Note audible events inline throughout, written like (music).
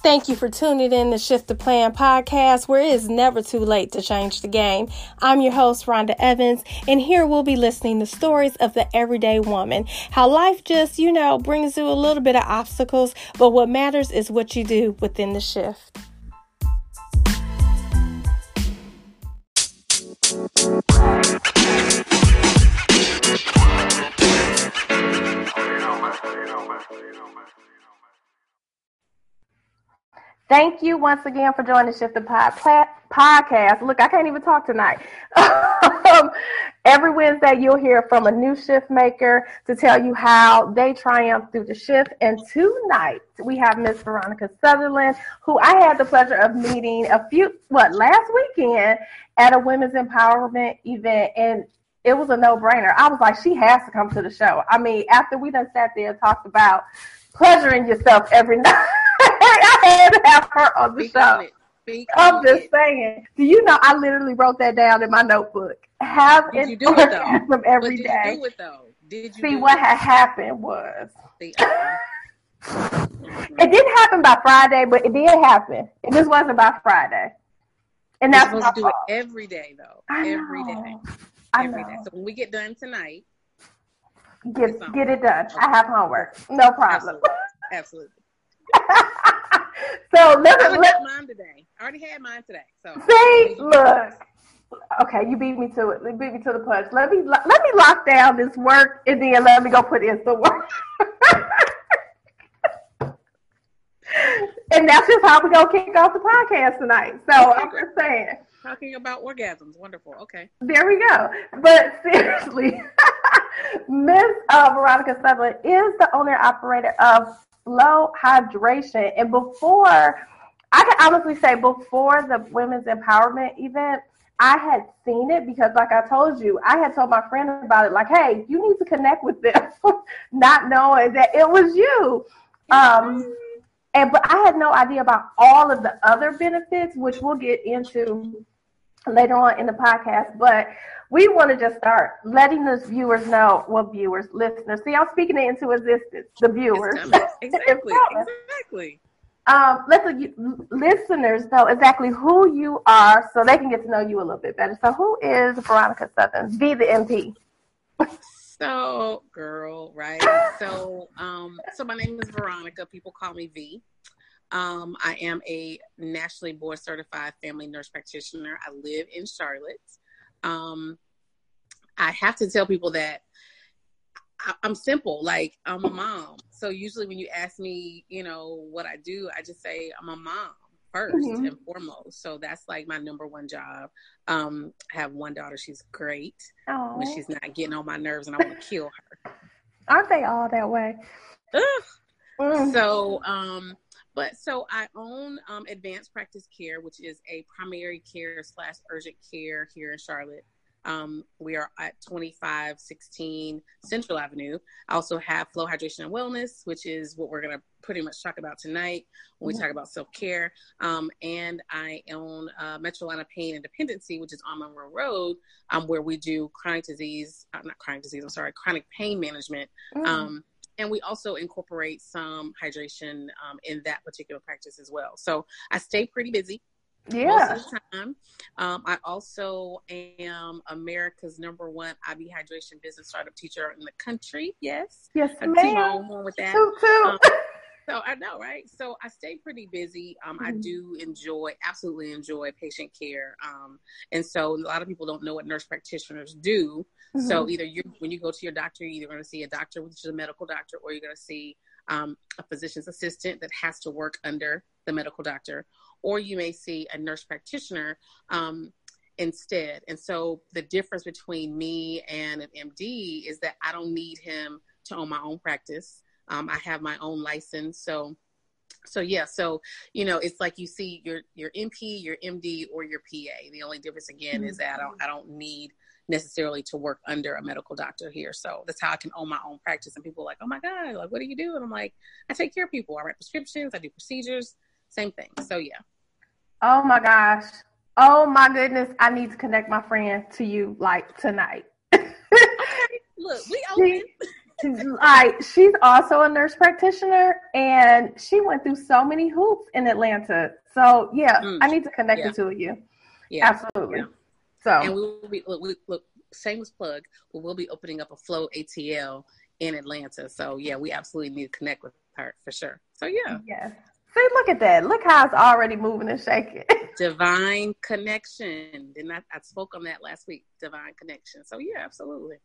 Thank you for tuning in to Shift the Plan podcast, where it is never too late to change the game. I'm your host, Rhonda Evans, and here we'll be listening to stories of the everyday woman. How life just, you know, brings you a little bit of obstacles, but what matters is what you do within the shift. Thank you once again for joining Shift the Pod podcast. Look, I can't even talk tonight. um, every Wednesday, you'll hear from a new shift maker to tell you how they triumph through the shift. And tonight, we have Miss Veronica Sutherland, who I had the pleasure of meeting a few, what, last weekend at a women's empowerment event. And it was a no brainer. I was like, she has to come to the show. I mean, after we done sat there and talked about pleasuring yourself every (laughs) night. I had to have her on the Speak show. On I'm just it. saying. Do you know I literally wrote that down in my notebook. Have did an you do it though? every did day. You do it though? Did you See what it? had happened was See, uh, (laughs) it didn't happen by Friday, but it did happen. It just wasn't by Friday. And that's supposed to do it every day though. Every day. Every day. So when we get done tonight, get get it done. Okay. I have homework. No problem. (laughs) Absolutely. Absolutely. So let me let mine today. I already had mine today. So see, look. Okay, you beat me to it. You beat me to the punch. Let me let me lock down this work and then let me go put in some work. (laughs) and that's just how we're gonna kick off the podcast tonight. So I'm just saying. Talking about orgasms, wonderful. Okay. There we go. But (laughs) seriously, (laughs) Miss uh, Veronica Sutherland is the owner operator of Flow Hydration. And before, I can honestly say, before the women's empowerment event, I had seen it because, like I told you, I had told my friend about it. Like, hey, you need to connect with them, (laughs) not knowing that it was you. Um, and but I had no idea about all of the other benefits, which we'll get into later on in the podcast. But we want to just start letting those viewers know, well, viewers, listeners. See, I'm speaking it into existence. The viewers, (laughs) exactly, exactly. Um, let the listeners know exactly who you are, so they can get to know you a little bit better. So, who is Veronica Sutherland, V the NP? so, girl, right? (laughs) So, um, so my name is Veronica. People call me V. Um, I am a nationally board certified family nurse practitioner. I live in Charlotte. Um, I have to tell people that I, am simple. Like I'm a mom. So usually when you ask me, you know, what I do, I just say I'm a mom 1st mm-hmm. and foremost. So that's like my number one job. Um, I have one daughter. She's great. Aww. When she's not getting on my nerves and I want to kill her. Aren't they all that way? Mm. So, um, but so I own um, Advanced Practice Care, which is a primary care slash urgent care here in Charlotte. Um, we are at 2516 Central Avenue. I also have Flow Hydration and Wellness, which is what we're going to pretty much talk about tonight when we mm-hmm. talk about self care. Um, and I own uh, Metrolina Pain and Dependency, which is on Monroe Road, um, where we do chronic disease, uh, not chronic disease, I'm sorry, chronic pain management. Mm and we also incorporate some hydration um, in that particular practice as well. So I stay pretty busy. Yeah. Most of the time. Um, I also am America's number one IV hydration business startup teacher in the country. Yes. Yes, I ma'am. with that. Too, too. Um, so I know, right? So I stay pretty busy. Um, mm-hmm. I do enjoy, absolutely enjoy patient care. Um, and so a lot of people don't know what nurse practitioners do. Mm-hmm. So either you, when you go to your doctor, you're either going to see a doctor, which is a medical doctor, or you're going to see um, a physician's assistant that has to work under the medical doctor, or you may see a nurse practitioner um, instead. And so the difference between me and an MD is that I don't need him to own my own practice. Um, I have my own license, so so yeah, so you know, it's like you see your your NP, your MD, or your PA. The only difference again mm-hmm. is that I don't I don't need necessarily to work under a medical doctor here. So that's how I can own my own practice. And people are like, oh my God, like what do you do? And I'm like, I take care of people. I write prescriptions, I do procedures, same thing. So yeah. Oh my gosh. Oh my goodness. I need to connect my friend to you like tonight. okay. Look, we open. (laughs) like she's also a nurse practitioner and she went through so many hoops in Atlanta. So yeah, mm. I need to connect yeah. the two of you. Yeah, absolutely. Yeah. So and we will be look, look shameless plug, but we'll be opening up a flow ATL in Atlanta. So yeah, we absolutely need to connect with her for sure. So yeah. Yeah. See, look at that. Look how it's already moving and shaking. (laughs) Divine connection. Didn't I, I spoke on that last week. Divine connection. So yeah, absolutely.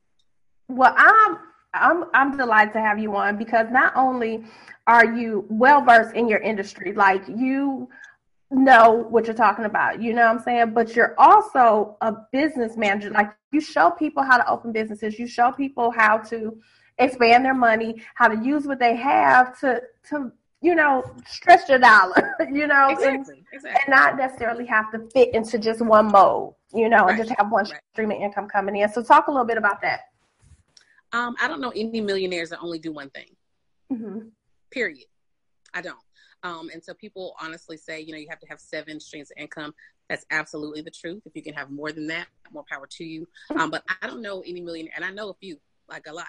Well, I'm I'm I'm delighted to have you on because not only are you well versed in your industry, like you know what you're talking about, you know what I'm saying, but you're also a business manager. Like you show people how to open businesses, you show people how to expand their money, how to use what they have to to you know stretch your dollar, (laughs) you know, exactly, and, exactly. and not necessarily have to fit into just one mold, you know, right. and just have one right. stream of income coming in. So talk a little bit about that. Um, I don't know any millionaires that only do one thing. Mm-hmm. Period. I don't. Um, and so people honestly say, you know, you have to have seven streams of income. That's absolutely the truth. If you can have more than that, more power to you. Um, but I don't know any millionaire, and I know a few, like a lot.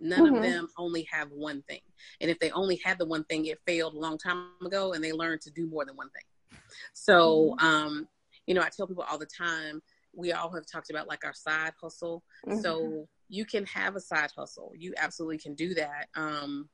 None mm-hmm. of them only have one thing. And if they only had the one thing, it failed a long time ago, and they learned to do more than one thing. So, mm-hmm. um, you know, I tell people all the time, we all have talked about like our side hustle. Mm-hmm. So you can have a side hustle. You absolutely can do that. Um,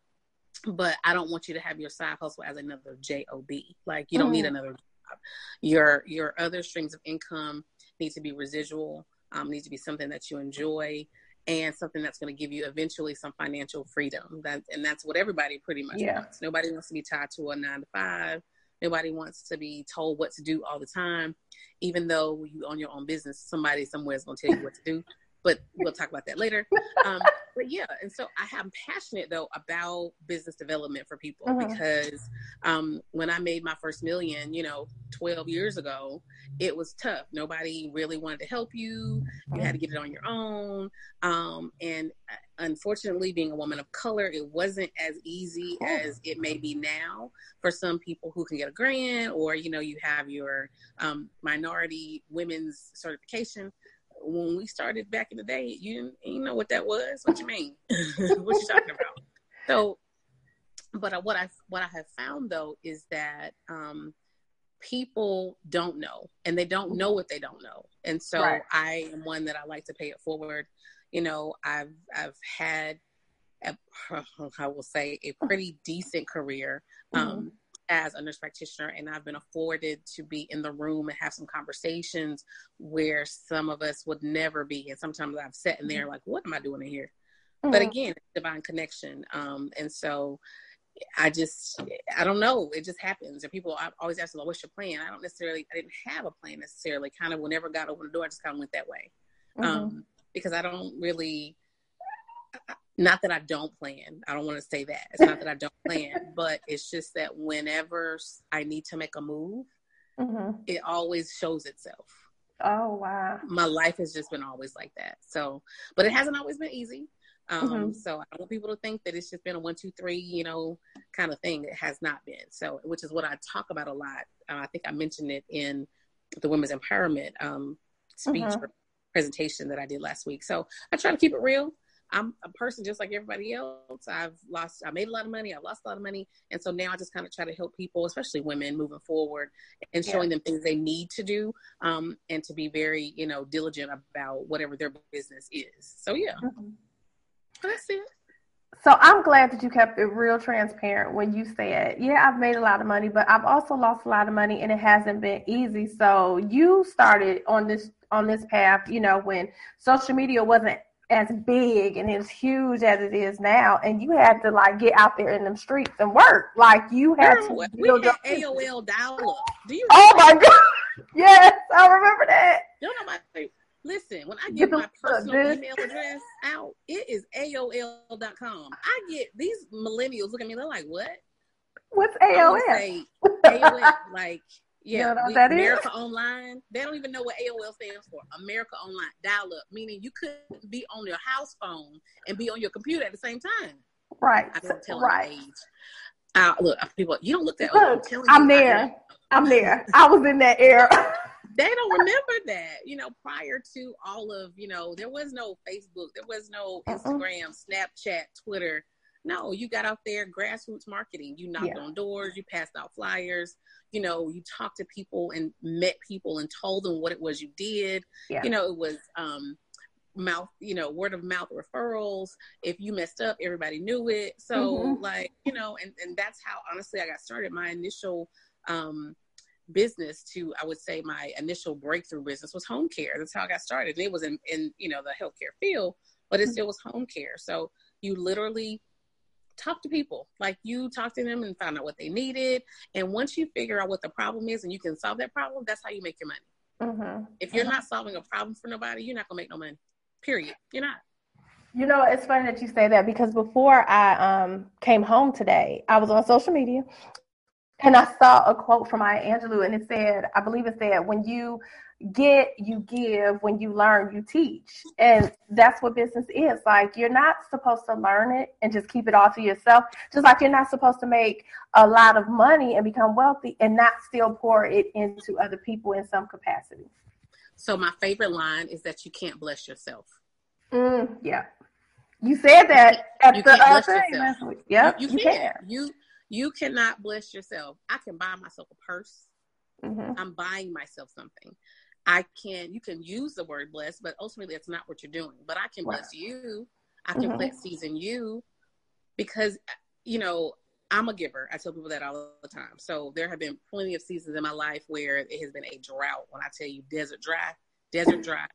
but I don't want you to have your side hustle as another job. Like you don't mm. need another job. Your your other streams of income need to be residual. Um, needs to be something that you enjoy and something that's going to give you eventually some financial freedom. That and that's what everybody pretty much yeah. wants. Nobody wants to be tied to a nine to five. Nobody wants to be told what to do all the time. Even though you own your own business, somebody somewhere is going to tell you what to do but we'll talk about that later. Um, but yeah, and so I am passionate though about business development for people uh-huh. because um, when I made my first million, you know, 12 years ago, it was tough. Nobody really wanted to help you. You had to get it on your own. Um, and uh, unfortunately, being a woman of color, it wasn't as easy as it may be now for some people who can get a grant or, you know, you have your um, minority women's certification when we started back in the day, you you know what that was. What you mean? (laughs) what you talking about? So, but what I what I have found though is that um, people don't know, and they don't know what they don't know, and so right. I am one that I like to pay it forward. You know, I've I've had a, (laughs) I will say a pretty decent career. Mm-hmm. As a nurse practitioner and I've been afforded to be in the room and have some conversations where some of us would never be. And sometimes I've sat in there like, what am I doing in here? Mm-hmm. But again, divine connection. Um, and so I just, I don't know. It just happens. And people I always ask, well, what's your plan? I don't necessarily, I didn't have a plan necessarily. Kind of whenever God opened the door, I just kind of went that way. Mm-hmm. Um, because I don't really, not that I don't plan. I don't want to say that. It's not that I don't plan, (laughs) but it's just that whenever I need to make a move, mm-hmm. it always shows itself. Oh wow. My life has just been always like that. So, but it hasn't always been easy. Um, mm-hmm. so I want people to think that it's just been a one, two, three, you know, kind of thing. It has not been. So, which is what I talk about a lot. Uh, I think I mentioned it in the women's empowerment um, speech mm-hmm. presentation that I did last week. So I try to keep it real. I'm a person just like everybody else. I've lost, I made a lot of money. I lost a lot of money. And so now I just kind of try to help people, especially women moving forward and showing yeah. them things they need to do um, and to be very, you know, diligent about whatever their business is. So yeah, mm-hmm. that's it. So I'm glad that you kept it real transparent when you said, yeah, I've made a lot of money, but I've also lost a lot of money and it hasn't been easy. So you started on this on this path, you know, when social media wasn't as big and as huge as it is now, and you had to like get out there in them streets and work. Like you had Girl, to we had AOL dial up. Do you? Oh my god! (laughs) Yes, I remember that. You know my listen. When I get my personal email address out, it is AOL.com. I get these millennials look at me. They're like, "What? What's AOL?" Say, AOL like yeah, we, America is? Online. They don't even know what AOL stands for. America Online dial up, meaning you couldn't be on your house phone and be on your computer at the same time. Right. I don't tell right. age. Uh, look, people, you don't look that old. I'm, I'm there. I'm there. I was in that era. (laughs) they don't remember that. You know, prior to all of, you know, there was no Facebook, there was no. Instagram, uh-uh. Snapchat, Twitter. No, you got out there grassroots marketing. You knocked yeah. on doors, you passed out flyers, you know, you talked to people and met people and told them what it was you did. Yeah. You know, it was um mouth, you know, word of mouth referrals. If you messed up, everybody knew it. So mm-hmm. like, you know, and, and that's how honestly I got started. My initial um business to I would say my initial breakthrough business was home care. That's how I got started. And it was in, in you know the healthcare field, but it mm-hmm. still was home care. So you literally talk to people. Like you talk to them and find out what they needed. And once you figure out what the problem is and you can solve that problem that's how you make your money. Mm-hmm. if you're mm-hmm. not solving a problem for nobody you're not gonna make no money. Period. You're not. You know it's funny that you say that because before i um, came home today i was on social media and I saw a quote from Maya Angelou, and it said, I believe it said, when you get, you give, when you learn, you teach. And that's what business is. Like, you're not supposed to learn it and just keep it all to yourself, just like you're not supposed to make a lot of money and become wealthy and not still pour it into other people in some capacity. So, my favorite line is that you can't bless yourself. Mm, yeah. You said that at you the other thing. Yep, you, you, you can. You you cannot bless yourself. I can buy myself a purse. Mm-hmm. I'm buying myself something. I can, you can use the word bless, but ultimately it's not what you're doing. But I can right. bless you. I can mm-hmm. bless season you because, you know, I'm a giver. I tell people that all the time. So there have been plenty of seasons in my life where it has been a drought. When I tell you desert dry, desert (laughs) dry,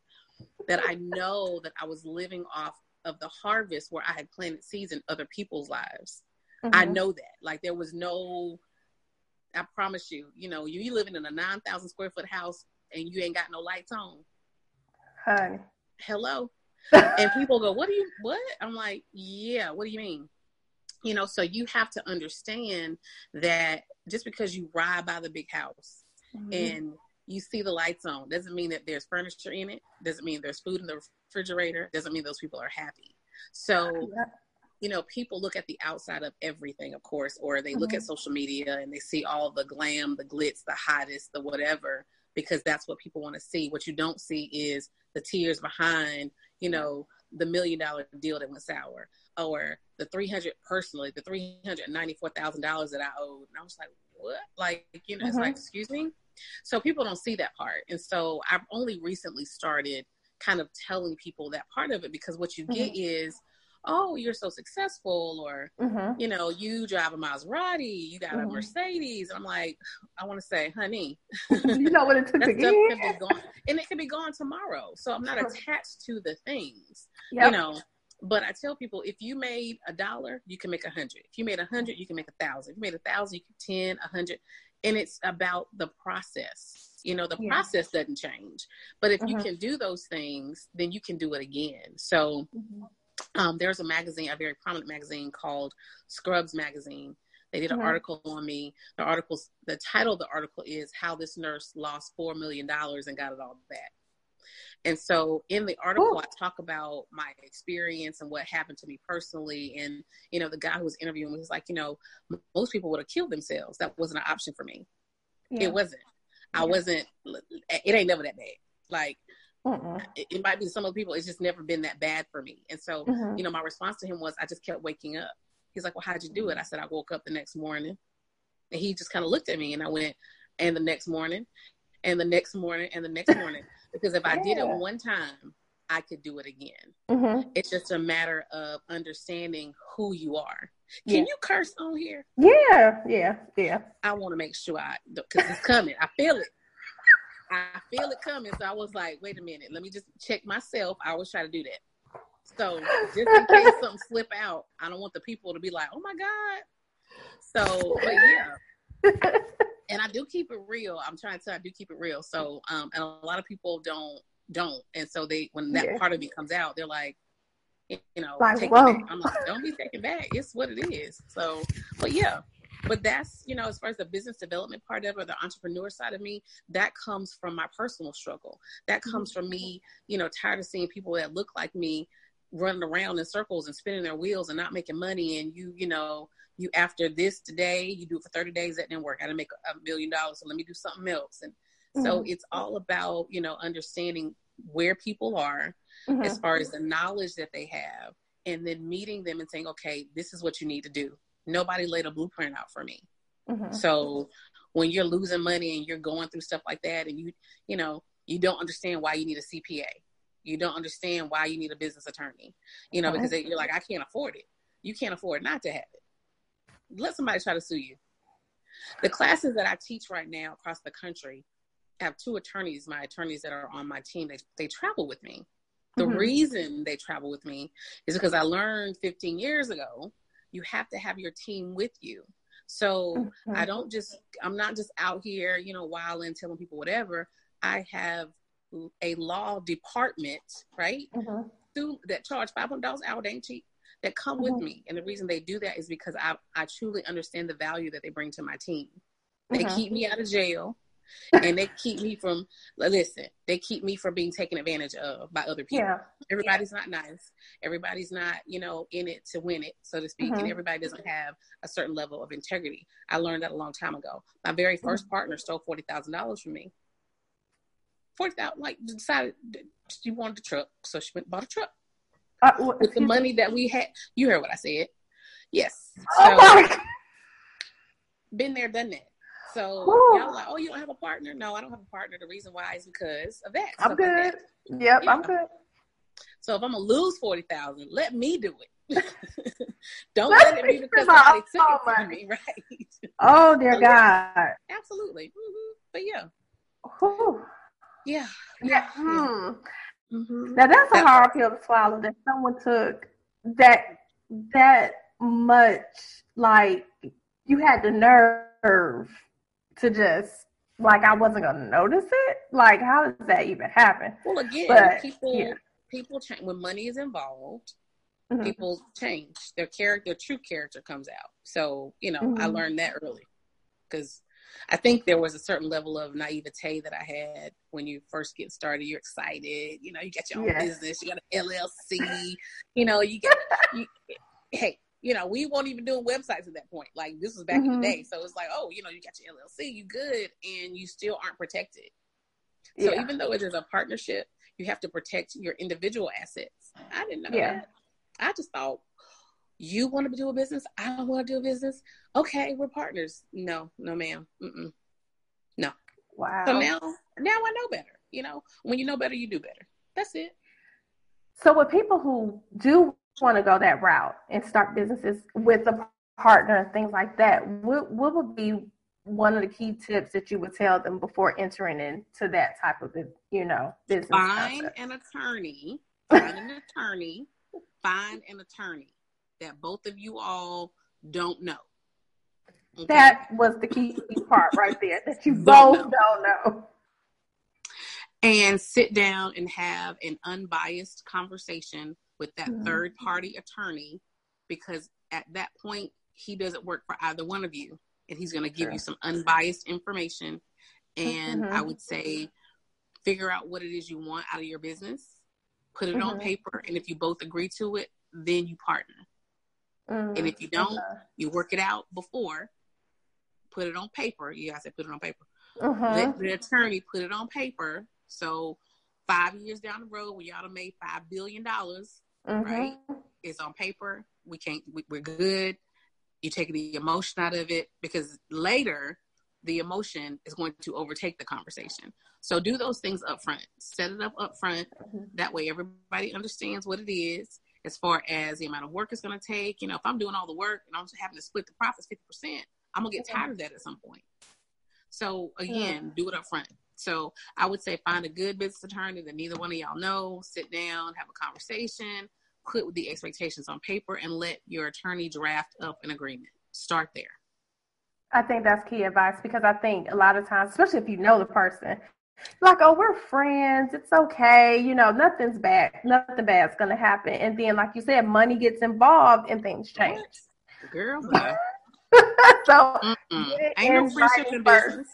that I know that I was living off of the harvest where I had planted seeds in other people's lives. Mm-hmm. I know that. Like there was no I promise you, you know, you, you living in a nine thousand square foot house and you ain't got no lights on. Honey. Hello. (laughs) and people go, What do you what? I'm like, Yeah, what do you mean? You know, so you have to understand that just because you ride by the big house mm-hmm. and you see the lights on doesn't mean that there's furniture in it, doesn't mean there's food in the refrigerator, doesn't mean those people are happy. So yeah you know, people look at the outside of everything, of course, or they mm-hmm. look at mm-hmm. social media and they see all the glam, the glitz, the hottest, the whatever, because that's what people want to see. What you don't see is the tears behind, you know, the million dollar deal that went sour, or the three hundred personally, the three hundred ninety four thousand dollars that I owed, and I was like, what? Like, you know, mm-hmm. it's like, excuse me. So people don't see that part, and so I've only recently started kind of telling people that part of it because what you get mm-hmm. is oh, you're so successful, or mm-hmm. you know, you drive a Maserati, you got mm-hmm. a Mercedes. I'm like, I want to say, honey, (laughs) you know what it took to get gone, and it can be gone tomorrow. So I'm not attached to the things, yep. you know. But I tell people, if you made a dollar, you can make a hundred. If you made a hundred, you can make a thousand. If you made a thousand, you can ten, a hundred, and it's about the process. You know, the yeah. process doesn't change. But if mm-hmm. you can do those things, then you can do it again. So. Mm-hmm um, there's a magazine, a very prominent magazine called Scrubs Magazine. They did an mm-hmm. article on me. The article, the title of the article is "How This Nurse Lost Four Million Dollars and Got It All Back." And so, in the article, Ooh. I talk about my experience and what happened to me personally. And you know, the guy who was interviewing me was like, you know, most people would have killed themselves. That wasn't an option for me. Yeah. It wasn't. Yeah. I wasn't. It ain't never that bad. Like it, it, might be some of the people. It's just never been that bad for me. And so, mm-hmm. you know, my response to him was, I just kept waking up. He's like, Well, how'd you do it? I said, I woke up the next morning. And he just kind of looked at me and I went, And the next morning, and the next morning, and the next morning. (laughs) because if I did it one time, I could do it again. Mm-hmm. It's just a matter of understanding who you are. Can yeah. you curse on here? Yeah, yeah, yeah. I want to make sure I, because it's coming. I feel it. I feel it coming. So I was like, wait a minute, let me just check myself. I always try to do that. So just in case (laughs) something slip out, I don't want the people to be like, oh my God. So, but (laughs) yeah. and I do keep it real. I'm trying to tell I do keep it real. So, um, and a lot of people don't don't. And so they when that yeah. part of me comes out, they're like, you know, like, take it back. I'm like, don't be taken back. It's what it is. So, but yeah, but that's you know as far as the business development part of it or the entrepreneur side of me that comes from my personal struggle that mm-hmm. comes from me you know tired of seeing people that look like me running around in circles and spinning their wheels and not making money and you you know you after this today you do it for 30 days that didn't work i didn't make a million dollars so let me do something else and Mm-hmm. So it's all about, you know, understanding where people are mm-hmm. as far as the knowledge that they have and then meeting them and saying, okay, this is what you need to do. Nobody laid a blueprint out for me. Mm-hmm. So when you're losing money and you're going through stuff like that and you, you know, you don't understand why you need a CPA. You don't understand why you need a business attorney, you know, because you're like, I can't afford it. You can't afford not to have it. Let somebody try to sue you. The classes that I teach right now across the country have two attorneys, my attorneys that are on my team, they, they travel with me. The mm-hmm. reason they travel with me is because I learned 15 years ago, you have to have your team with you. So mm-hmm. I don't just, I'm not just out here, you know, wilding, telling people whatever. I have a law department, right? Mm-hmm. Through, that charge $500 an hour, ain't cheap, that come with mm-hmm. me. And the reason they do that is because I, I truly understand the value that they bring to my team. They mm-hmm. keep me out of jail and they keep me from listen they keep me from being taken advantage of by other people yeah. everybody's yeah. not nice everybody's not you know in it to win it so to speak mm-hmm. and everybody doesn't have a certain level of integrity i learned that a long time ago my very 1st mm-hmm. partner stole $40000 from me 40000 like decided she wanted a truck so she went bought a truck uh, with the money that we had you heard what i said yes oh so, oh my. been there done that so y'all like, oh, you don't have a partner? No, I don't have a partner. The reason why is because of that. I'm good. Like that. Yep, yeah. I'm good. So if I'm gonna lose forty thousand, let me do it. (laughs) don't let, let it be because somebody took it from me, (laughs) right? Oh dear so, God. Yeah, absolutely. Mm-hmm. But yeah. Whew. Yeah. Yeah. yeah. Hmm. Mm-hmm. Now that's a hard pill to swallow. That someone took that that much. Like you had the nerve to just like I wasn't gonna notice it. Like, how does that even happen? Well, again, but, people yeah. people change when money is involved. Mm-hmm. People change their character. Their true character comes out. So you know, mm-hmm. I learned that early because I think there was a certain level of naivete that I had when you first get started. You're excited, you know, you got your own yes. business, you got an LLC, you know, you get, you, (laughs) hey, you know, we weren't even doing websites at that point. Like this was back mm-hmm. in the mm-hmm. day. So it's like, oh, you know, you got your LLC, you good, and you still aren't protected. So yeah. even though it is a partnership, you have to protect your individual assets. I didn't know yeah. that. I just thought you want to do a business, I want to do a business. Okay, we're partners. No, no, ma'am. Mm-mm. No. Wow. So now, now I know better. You know, when you know better, you do better. That's it. So with people who do want to go that route and start businesses with a partner and things like that, what, what would be one of the key tips that you would tell them before entering into that type of, you know, business? Find an attorney, find an attorney, find an attorney that both of you all don't know. Okay? That was the key part right there that you both don't know. don't know. And sit down and have an unbiased conversation with that mm-hmm. third party attorney because at that point he doesn't work for either one of you and he's going to give sure. you some unbiased information and mm-hmm. i would say figure out what it is you want out of your business put it mm-hmm. on paper and if you both agree to it then you partner and if you don't you work it out before put it on paper you guys said put it on paper mm-hmm. let the attorney put it on paper so five years down the road when y'all have made five billion dollars mm-hmm. right? It's on paper. We can't. We, we're good. You take the emotion out of it because later the emotion is going to overtake the conversation. So do those things up front. Set it up up front. Mm-hmm. That way everybody understands what it is as far as the amount of work it's going to take. You know, if I'm doing all the work and I'm having to split the profits 50%, I'm going to get tired of that at some point. So again, do it up front. So I would say find a good business attorney that neither one of y'all know, sit down, have a conversation, put the expectations on paper and let your attorney draft up an agreement. Start there. I think that's key advice because I think a lot of times, especially if you know the person, like, oh, we're friends. It's okay. You know, nothing's bad. Nothing bad's going to happen. And then, like you said, money gets involved and things change. Girl, (laughs) so, ain't no friendship in business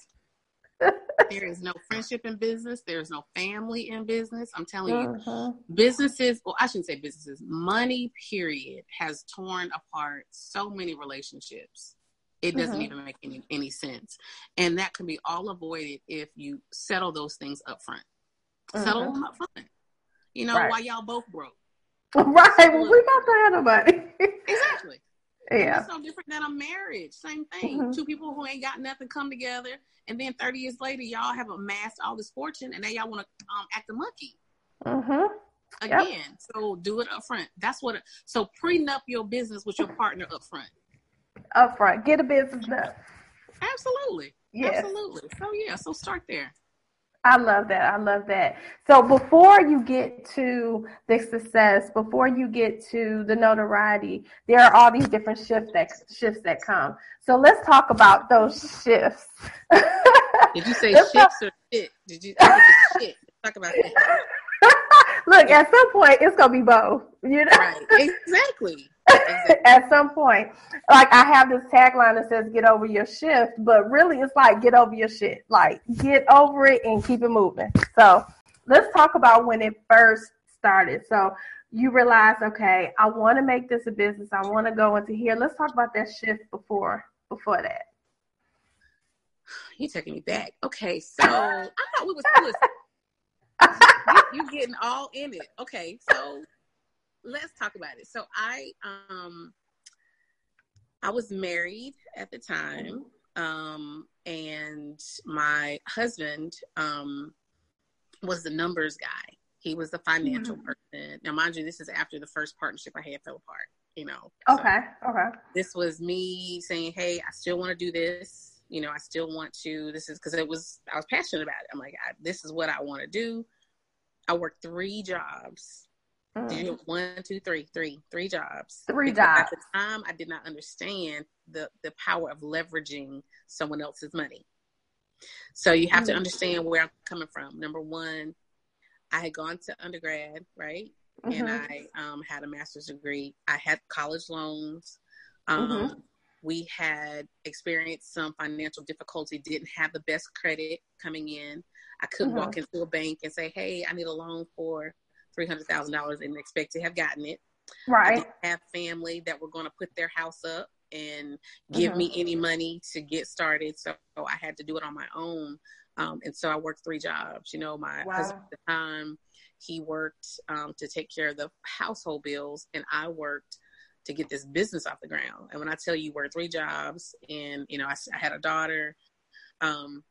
there is no friendship in business. There's no family in business. I'm telling you, uh-huh. businesses, well, I shouldn't say businesses, money, period, has torn apart so many relationships. It doesn't mm-hmm. even make any, any sense. And that can be all avoided if you settle those things up front. Mm-hmm. Settle them up front. You know, right. why y'all both broke. (laughs) Right. Well, we got to have nobody. (laughs) exactly. Yeah. It's no different than a marriage. Same thing. Mm-hmm. Two people who ain't got nothing come together, and then 30 years later, y'all have amassed all this fortune, and now y'all want to um, act a monkey. Mm-hmm. Again, yep. so do it up front. That's what. It, so prenup your business with your partner up front. Up front, get a business up. Absolutely. Yes. Absolutely. So yeah, so start there. I love that. I love that. So before you get to the success, before you get to the notoriety, there are all these different shifts that shifts that come. So let's talk about those shifts. Did you say (laughs) shifts talk- or shit? Did you shit? Let's talk about that. (laughs) Look, at some point it's gonna be both. You know, right? Exactly. (laughs) at some point, like I have this tagline that says "Get over your shift," but really it's like get over your shit. Like get over it and keep it moving. So let's talk about when it first started. So you realize, okay, I want to make this a business. I want to go into here. Let's talk about that shift before before that. You're taking me back? Okay, so I thought we was (laughs) you, you getting all in it. Okay, so let's talk about it. So I um I was married at the time, um, and my husband um was the numbers guy. He was the financial mm-hmm. person. Now, mind you, this is after the first partnership I had fell apart. You know. Okay. So okay. This was me saying, "Hey, I still want to do this. You know, I still want to. This is because it was I was passionate about it. I'm like, I, this is what I want to do. I worked three jobs. Mm. One, two, three, three, three jobs. Three because jobs. At the time, I did not understand the the power of leveraging someone else's money. So you have mm. to understand where I'm coming from. Number one, I had gone to undergrad, right, mm-hmm. and I um, had a master's degree. I had college loans. Um, mm-hmm. We had experienced some financial difficulty. Didn't have the best credit coming in. I couldn't mm-hmm. walk into a bank and say, "Hey, I need a loan for three hundred thousand dollars," and expect to have gotten it. Right. I have family that were going to put their house up and give mm-hmm. me any money to get started, so I had to do it on my own. Um, and so I worked three jobs. You know, my wow. husband at the time he worked um, to take care of the household bills, and I worked to get this business off the ground. And when I tell you, work three jobs, and you know, I, I had a daughter. Um,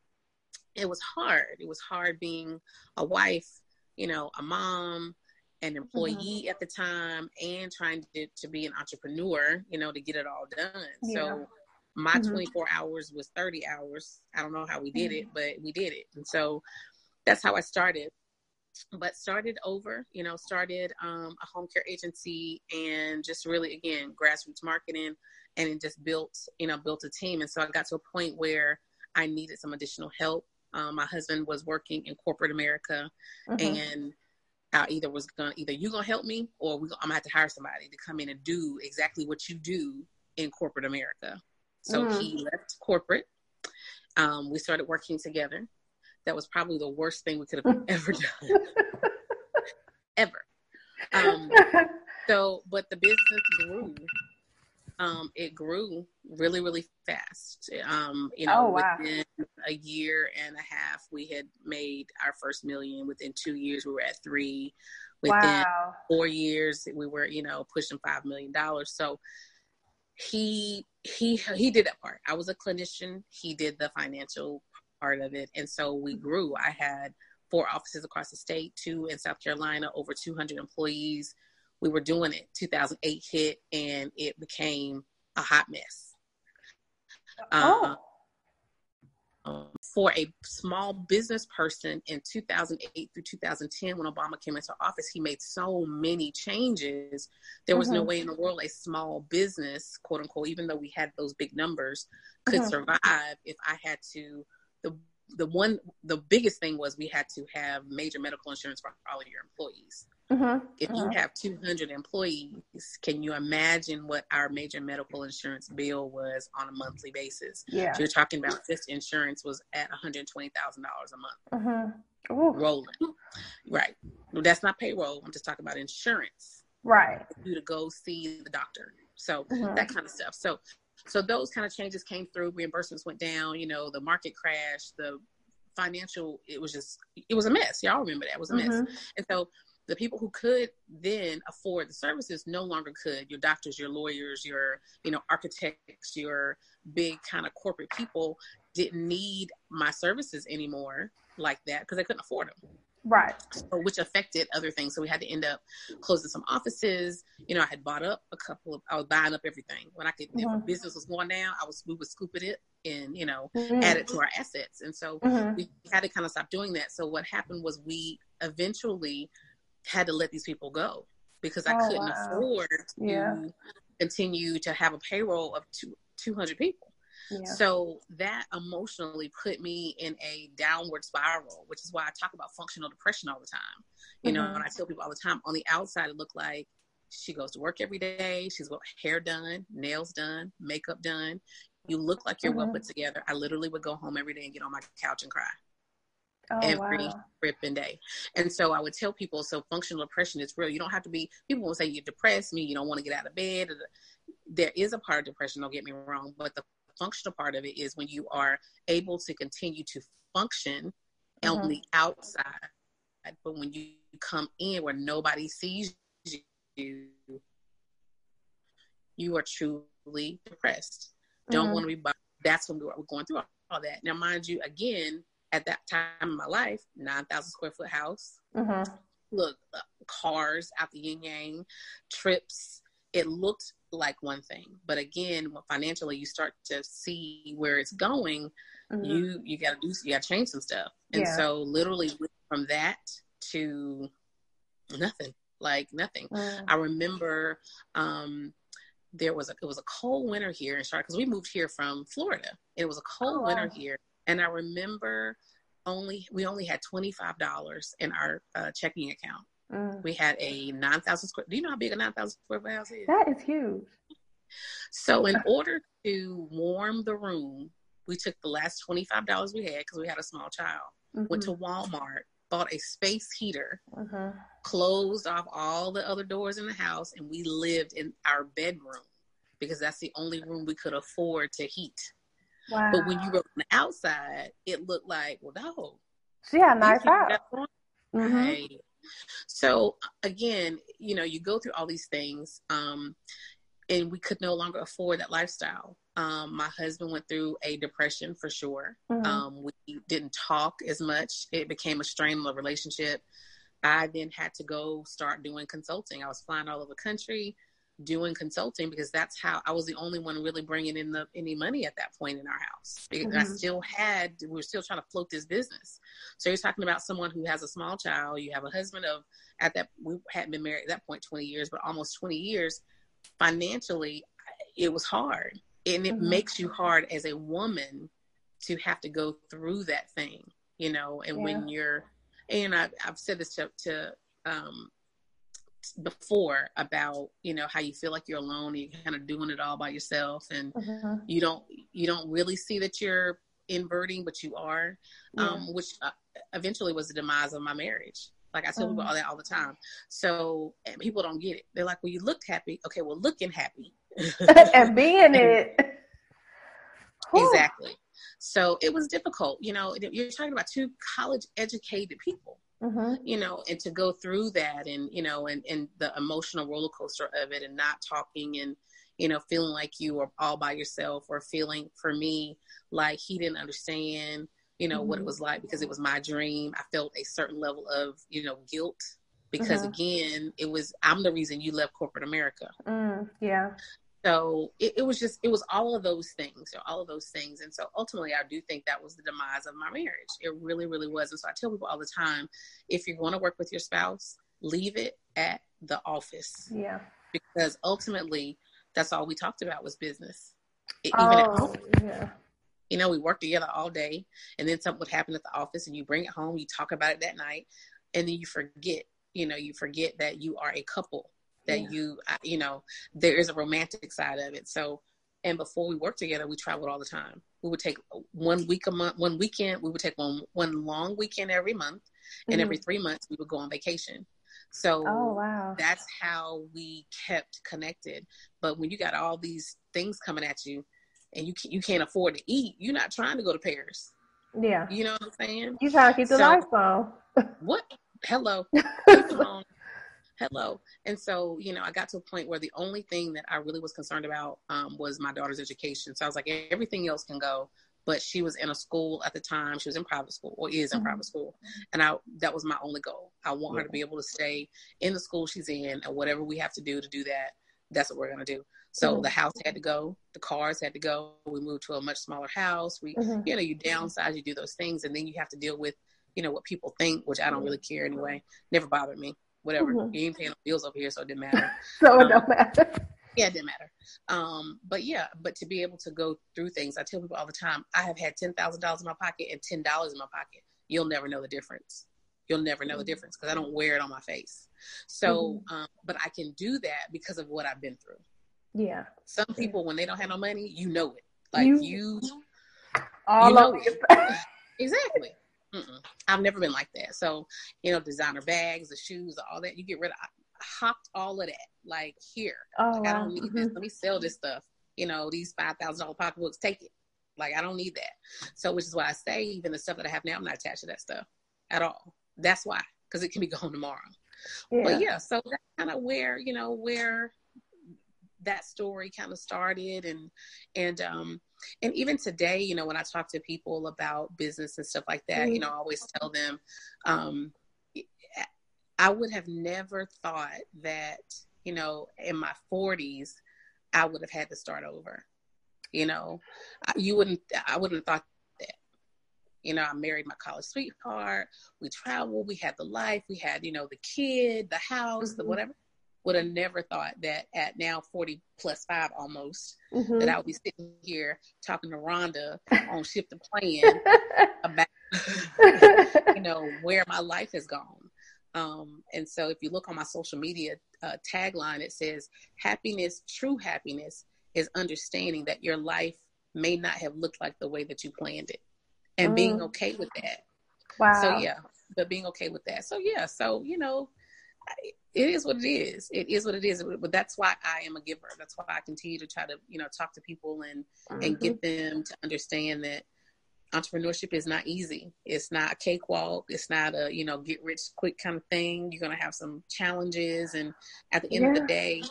it was hard. It was hard being a wife, you know, a mom, an employee mm-hmm. at the time, and trying to, to be an entrepreneur, you know, to get it all done. Yeah. So my mm-hmm. 24 hours was 30 hours. I don't know how we did it, mm-hmm. but we did it. And so that's how I started. But started over, you know, started um, a home care agency and just really, again, grassroots marketing and just built, you know, built a team. And so I got to a point where I needed some additional help um, my husband was working in corporate America, mm-hmm. and I either was gonna either you gonna help me or we, I'm gonna have to hire somebody to come in and do exactly what you do in corporate America. So mm-hmm. he left corporate. Um, we started working together. That was probably the worst thing we could have (laughs) ever done, (laughs) ever. Um, (laughs) so, but the business grew um, it grew really, really fast. Um, you know, oh, wow. within a year and a half, we had made our first million. Within two years, we were at three. Within wow. four years, we were, you know, pushing five million dollars. So he he he did that part. I was a clinician. He did the financial part of it, and so we grew. I had four offices across the state, two in South Carolina, over 200 employees we were doing it 2008 hit and it became a hot mess oh. Um, for a small business person in 2008 through 2010 when obama came into office he made so many changes there was mm-hmm. no way in the world a small business quote unquote even though we had those big numbers could mm-hmm. survive if i had to the the one the biggest thing was we had to have major medical insurance for all of your employees Mm-hmm. If you uh-huh. have 200 employees, can you imagine what our major medical insurance bill was on a monthly basis? Yeah. So you're talking about just insurance was at $120,000 a month. Mm-hmm. Rolling. Right. That's not payroll. I'm just talking about insurance. Right. You to go see the doctor. So that kind of stuff. So so those kind of changes came through. Reimbursements went down. You know, the market crashed. The financial, it was just, it was a mess. Y'all remember that it was a mm-hmm. mess. And so the people who could then afford the services no longer could. Your doctors, your lawyers, your you know architects, your big kind of corporate people didn't need my services anymore like that because they couldn't afford them. Right. So, which affected other things. So we had to end up closing some offices. You know, I had bought up a couple of, I was buying up everything. When I could, mm-hmm. if a business was going down, I was, we would scoop it and, you know, mm-hmm. add it to our assets. And so mm-hmm. we had to kind of stop doing that. So what happened was we eventually had to let these people go because I oh, couldn't wow. afford to yeah. continue to have a payroll of two, 200 people. Yeah. So that emotionally put me in a downward spiral, which is why I talk about functional depression all the time. You mm-hmm. know, and I tell people all the time on the outside, it looked like she goes to work every day. She's got hair done, nails done, makeup done. You look like you're mm-hmm. well put together. I literally would go home every day and get on my couch and cry. Oh, every wow. fripping day. And so I would tell people, so functional depression is real. You don't have to be, people will say you're depressed, me, you don't want to get out of bed. There is a part of depression, don't get me wrong, but the functional part of it is when you are able to continue to function mm-hmm. on the outside, but when you come in where nobody sees you, you are truly depressed. Don't mm-hmm. want to be. That's when we're going through all that. Now, mind you, again, at that time in my life, nine thousand square foot house. Mm-hmm. Look, uh, cars out the yin yang, trips. It looked like one thing, but again, financially, you start to see where it's going. Mm-hmm. You you got to do you got to change some stuff, and yeah. so literally from that to nothing, like nothing. Mm. I remember um, there was a it was a cold winter here in Charlotte because we moved here from Florida. It was a cold oh, winter here, and I remember only we only had twenty five dollars in our uh, checking account. Mm. We had a nine thousand square. Do you know how big a nine thousand square house is? That is huge. So, in order to warm the room, we took the last twenty five dollars we had because we had a small child. Mm-hmm. Went to Walmart, bought a space heater, mm-hmm. closed off all the other doors in the house, and we lived in our bedroom because that's the only room we could afford to heat. Wow. But when you were on the outside, it looked like, well, no. She had nice house. Mm-hmm. Right. So again, you know, you go through all these things, um, and we could no longer afford that lifestyle. Um, my husband went through a depression for sure. Mm-hmm. Um, we didn't talk as much. It became a strain on the relationship. I then had to go start doing consulting. I was flying all over the country, doing consulting because that's how I was the only one really bringing in the any money at that point in our house. Mm-hmm. I still had we were still trying to float this business. So you're talking about someone who has a small child. You have a husband of at that we hadn't been married at that point 20 years, but almost 20 years. Financially, it was hard, and it mm-hmm. makes you hard as a woman to have to go through that thing, you know. And yeah. when you're, and I, I've said this to to um, before about you know how you feel like you're alone and you're kind of doing it all by yourself and mm-hmm. you don't you don't really see that you're inverting but you are yeah. um, which uh, eventually was the demise of my marriage. Like i tell people mm-hmm. all that all the time. So people don't get it. They're like well you looked happy. Okay well looking happy. (laughs) And being it. (laughs) Exactly. So it was difficult you know you're talking about two college educated people mm-hmm. you know, and to go through that and, you know, and, and the emotional roller coaster of it and not talking and, you know, feeling like you are all by yourself or feeling for me like he didn't understand, you know, mm-hmm. what it mm-hmm. was like because it was my dream. I felt a certain level of, you know, guilt because mm-hmm. again, it was, I'm the reason you left corporate America. Mm, yeah. So it, it, was just, it was all of those things, all of those things. And so ultimately, I do think that was the demise of my marriage. It really, really was. And so I tell people all the time if you're going to work with your spouse, leave it at the office. Yeah. Because ultimately, that's all we talked about was business. It, oh, at home. Yeah. You know, we work together all day, and then something would happen at the office, and you bring it home, you talk about it that night, and then you forget. You know, you forget that you are a couple that yeah. you you know there is a romantic side of it so and before we worked together we traveled all the time we would take one week a month one weekend we would take one one long weekend every month and mm-hmm. every three months we would go on vacation so oh, wow. that's how we kept connected but when you got all these things coming at you and you you can't afford to eat, you're not trying to go to Paris. Yeah. You know what I'm saying? You trying to keep the So- lights on. What? Hello. (laughs) Hello. And so, you know, I got to a point where the only thing that I really was concerned about um, was my daughter's education. So I was like, everything else can go. But she was in a school at the time. She was in private school or is in Mhm. private school. And I that was my only goal. I want her to be able to stay in the school she's in and whatever we have to do to do that, that's what we're gonna do. So Mhm. the house had to go, the cars had to go. We moved to a much smaller house. We Mhm. you know, you downsize, you do those things, and then you have to deal with, you know, what people think, which I don't really care anyway. Never bothered me. Whatever. Mhm. You ain't paying no bills over here, so it didn't matter. (laughs) So it Um, don't matter. yeah, it didn't matter. Um, but yeah, but to be able to go through things, I tell people all the time, I have had ten thousand dollars in my pocket and ten dollars in my pocket. You'll never know the difference. You'll never know the difference because I don't wear it on my face. So, um, but I can do that because of what I've been through. Yeah. Some people, when they don't have no money, you know it. Like You- you All You know your (laughs) (laughs) Exactly. Mm-mm. I've never been like that. So, you know, designer bags, the shoes, all that, you get rid of. I hopped all of that. Like here, Oh, like, I don't need this. Mhm. Let me sell this stuff. You know, these five thousand dollar pocketbooks, take it. Like I don't need that. So, which is why I say, even the stuff that I have now, I'm not attached to that stuff at all. That's why, because it can be (laughs) gone tomorrow. Yeah. But yeah, so that's kind of where you know where that story kind of started, and and um and even today, you know, when I talk to people about business and stuff like that, you know, I always tell them, um, I would have never thought that you know in my 40s I would have had to start over. You know, you wouldn't. I wouldn't have thought that. You know, I married my college sweetheart. We traveled. We had the life. We had, you know, the kid, the house, the Mhm. whatever. Would have never thought that at now 40 plus five almost, Mhm. that I would be sitting here talking to Rhonda on Shift the Plan (laughs) about, (laughs) you know, where my life has gone. Um, and so if you look on my social media uh, tagline, it says, happiness, true happiness is understanding that your life may not have looked like the way that you planned it and being Mm. okay with that. wow. So yeah, but being okay with that. So yeah, so you know, it is what it is. It is what it is. But that's why I am a giver. That's why I continue to try to you know talk to people and and Mhm. get them to understand that entrepreneurship is not easy. It's not a cakewalk. It's not a you know get rich quick kind of thing. You're gonna have some challenges, and at the end of the day,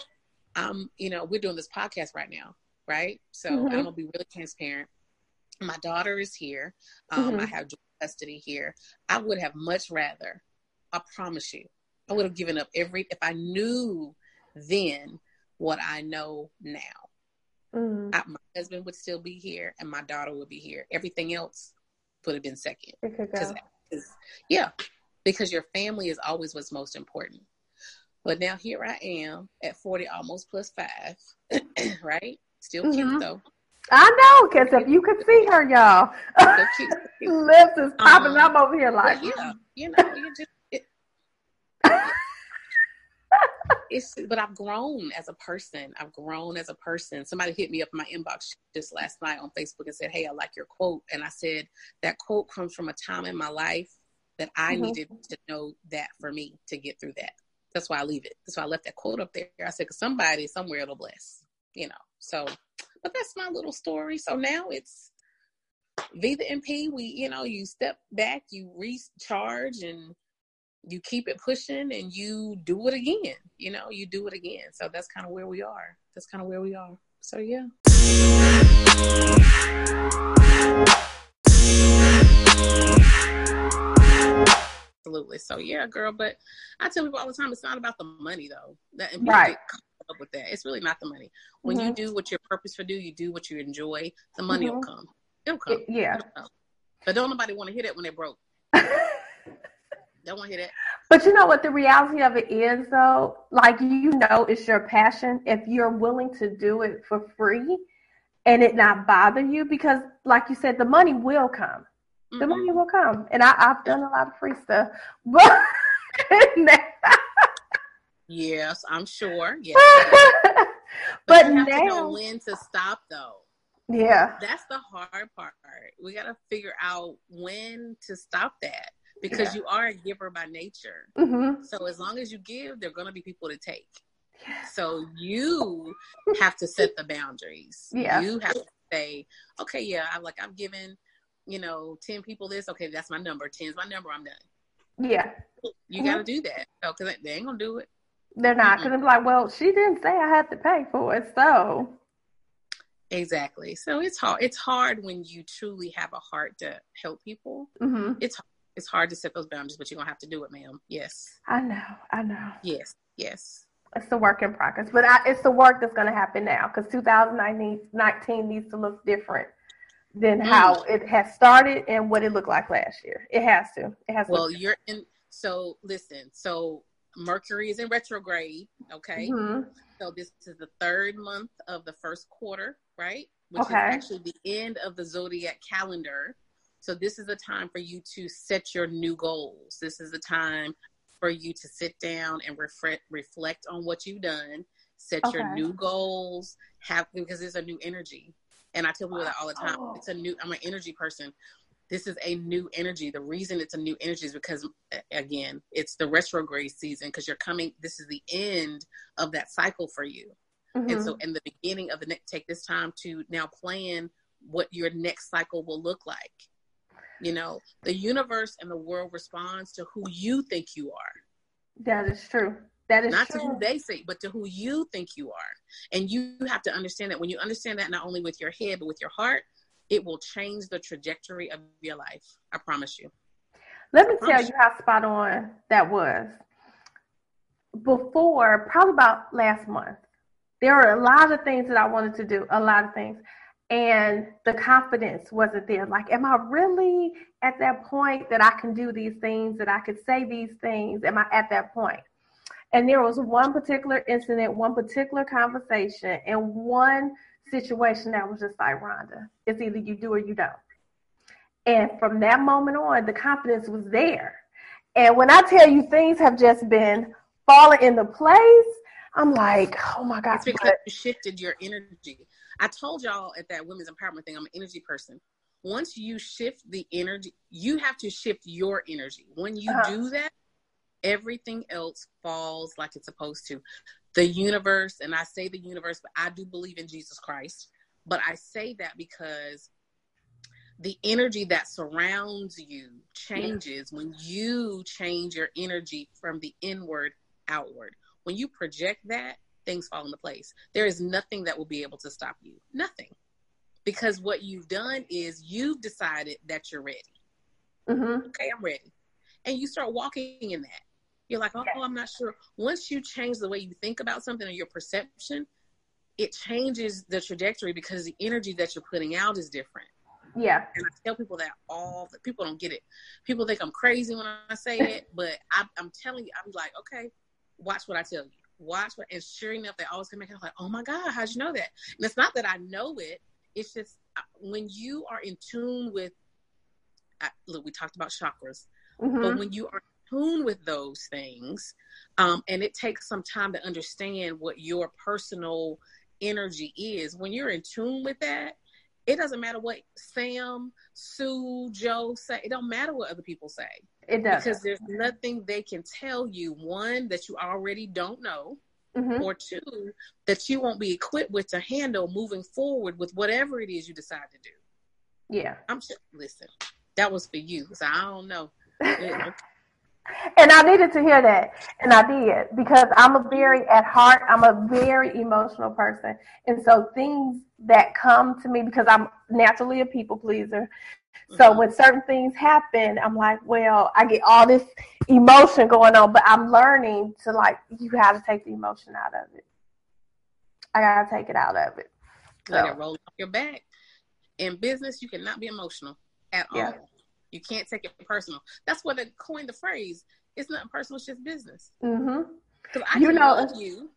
um, you know, we're doing this podcast right now, right? So Mhm. I'm gonna be really transparent. My daughter is here. Um, Mhm. I have joint custody here. I would have much rather. I promise you, I would have given up every if I knew then what I know now. Mhm. I, my husband would still be here and my daughter would be here. Everything else would have been second. Because, yeah, because your family is always what's most important. But now here I am at 40, almost plus five, (clears throat) right? Still cute Mhm. though. I know, because if you could see her, y'all, cute. cute. (laughs) lips is popping Um, up over here like, yeah, you know, you just. It, it's but I've grown as a person. I've grown as a person. Somebody hit me up in my inbox just last night on Facebook and said, "Hey, I like your quote," and I said that quote comes from a time in my life that I Mhm. needed to know that for me to get through that. That's why I leave it. That's why I left that quote up there. I said, "Cause somebody somewhere it'll bless," you know. So, but that's my little story. So now it's V the NP, we, you know, you step back, you recharge, and you keep it pushing, and you do it again. You know, you do it again. So that's kind of where we are. That's kind of where we are. So yeah. Absolutely. So yeah, girl. But I tell people all the time, it's not about the money though. That Right. up with that. It's really not the money. When you Mhm. do what your purpose for do, you do what you enjoy. The money will come. It'll come. It- yeah. It'll come. But don't nobody want to hear that when they're broke. (laughs) Don't want to hear that. But you know what the reality of it is though? Like you know it's your passion if you're willing to do it for free and it not bother you because like you said, the money will come. The Mhm. money will come. And I, I've done a lot of free stuff. But (laughs) Yes, I'm sure. Yeah. (laughs) but you have to know now when to stop though. Yeah. That's the hard part. We got to figure out when to stop that because Yeah. you are a giver by nature. hmm So as long as you give, there are going to be people to take. So you have to set the boundaries. Yeah. You have to say, okay, yeah, I'm like I've given, you know, ten people this. Okay, that's my number. Ten's my number. I'm done. Yeah, you mm-hmm. got to do that. So, cause they ain't gonna do it. They're not because mm-hmm. like, well, she didn't say I had to pay for it, so. Exactly. So it's hard. It's hard when you truly have a heart to help people. Mm-hmm. It's it's hard to set those boundaries, but you're gonna have to do it, ma'am. Yes. I know. I know. Yes. Yes. It's the work in progress, but I, it's the work that's going to happen now because 2019 needs to look different than mm. how it has started and what it looked like last year. It has to. It has. To Well, you're in. So listen. So Mercury is in retrograde. Okay. Mm-hmm. So this is the third month of the first quarter, right? Which okay. is actually the end of the zodiac calendar. So this is a time for you to set your new goals. This is a time for you to sit down and reflect reflect on what you've done, set okay. your new goals, have because it's a new energy. And I tell people that all the time. Oh. It's a new I'm an energy person. This is a new energy. The reason it's a new energy is because again, it's the retrograde season because you're coming this is the end of that cycle for you. Mm-hmm. And so in the beginning of the next take this time to now plan what your next cycle will look like you know, the universe and the world responds to who you think you are. That is true. That is not true. to who they say, but to who you think you are. And you have to understand that when you understand that not only with your head but with your heart, it will change the trajectory of your life. I promise you. Let me tell you how spot on that was. Before, probably about last month, there were a lot of things that I wanted to do, a lot of things and the confidence wasn't there. Like, am I really at that point that I can do these things, that I could say these things? Am I at that point? And there was one particular incident, one particular conversation, and one situation that was just like, Rhonda, it's either you do or you don't. And from that moment on, the confidence was there. And when I tell you things have just been falling into place, I'm like, oh my God. It's because you shifted your energy. I told y'all at that women's empowerment thing, I'm an energy person. Once you shift the energy, you have to shift your energy. When you uh-huh. do that, everything else falls like it's supposed to. The universe, and I say the universe, but I do believe in Jesus Christ. But I say that because the energy that surrounds you changes yeah. when you change your energy from the inward outward. When you project that, things fall into place. There is nothing that will be able to stop you. Nothing. Because what you've done is you've decided that you're ready. Mm-hmm. Okay, I'm ready. And you start walking in that. You're like, oh, I'm not sure. Once you change the way you think about something or your perception, it changes the trajectory because the energy that you're putting out is different. Yeah. And I tell people that all the people don't get it. People think I'm crazy when I say (laughs) it, but I, am telling you, I'm like, okay, watch what I tell you watch what, and sure enough, they always come back and like, oh my God, how'd you know that? And it's not that I know it. It's just uh, when you are in tune with, uh, look, we talked about chakras, mm-hmm. but when you are in tune with those things, um, and it takes some time to understand what your personal energy is, when you're in tune with that, it doesn't matter what Sam, Sue, Joe say. It don't matter what other people say. It does because there's nothing they can tell you. One that you already don't know, mm-hmm. or two that you won't be equipped with to handle moving forward with whatever it is you decide to do. Yeah, I'm just listen. That was for you, so I don't know. (laughs) and I needed to hear that, and I did because I'm a very at heart. I'm a very emotional person, and so things that come to me because I'm naturally a people pleaser. So mm-hmm. when certain things happen, I'm like, well, I get all this emotion going on, but I'm learning to like, you got to take the emotion out of it. I got to take it out of it. So. Let it roll off your back. In business, you cannot be emotional at yeah. all. You can't take it personal. That's what they coined the phrase. It's not personal, it's just business. Mm-hmm. Because I you know, you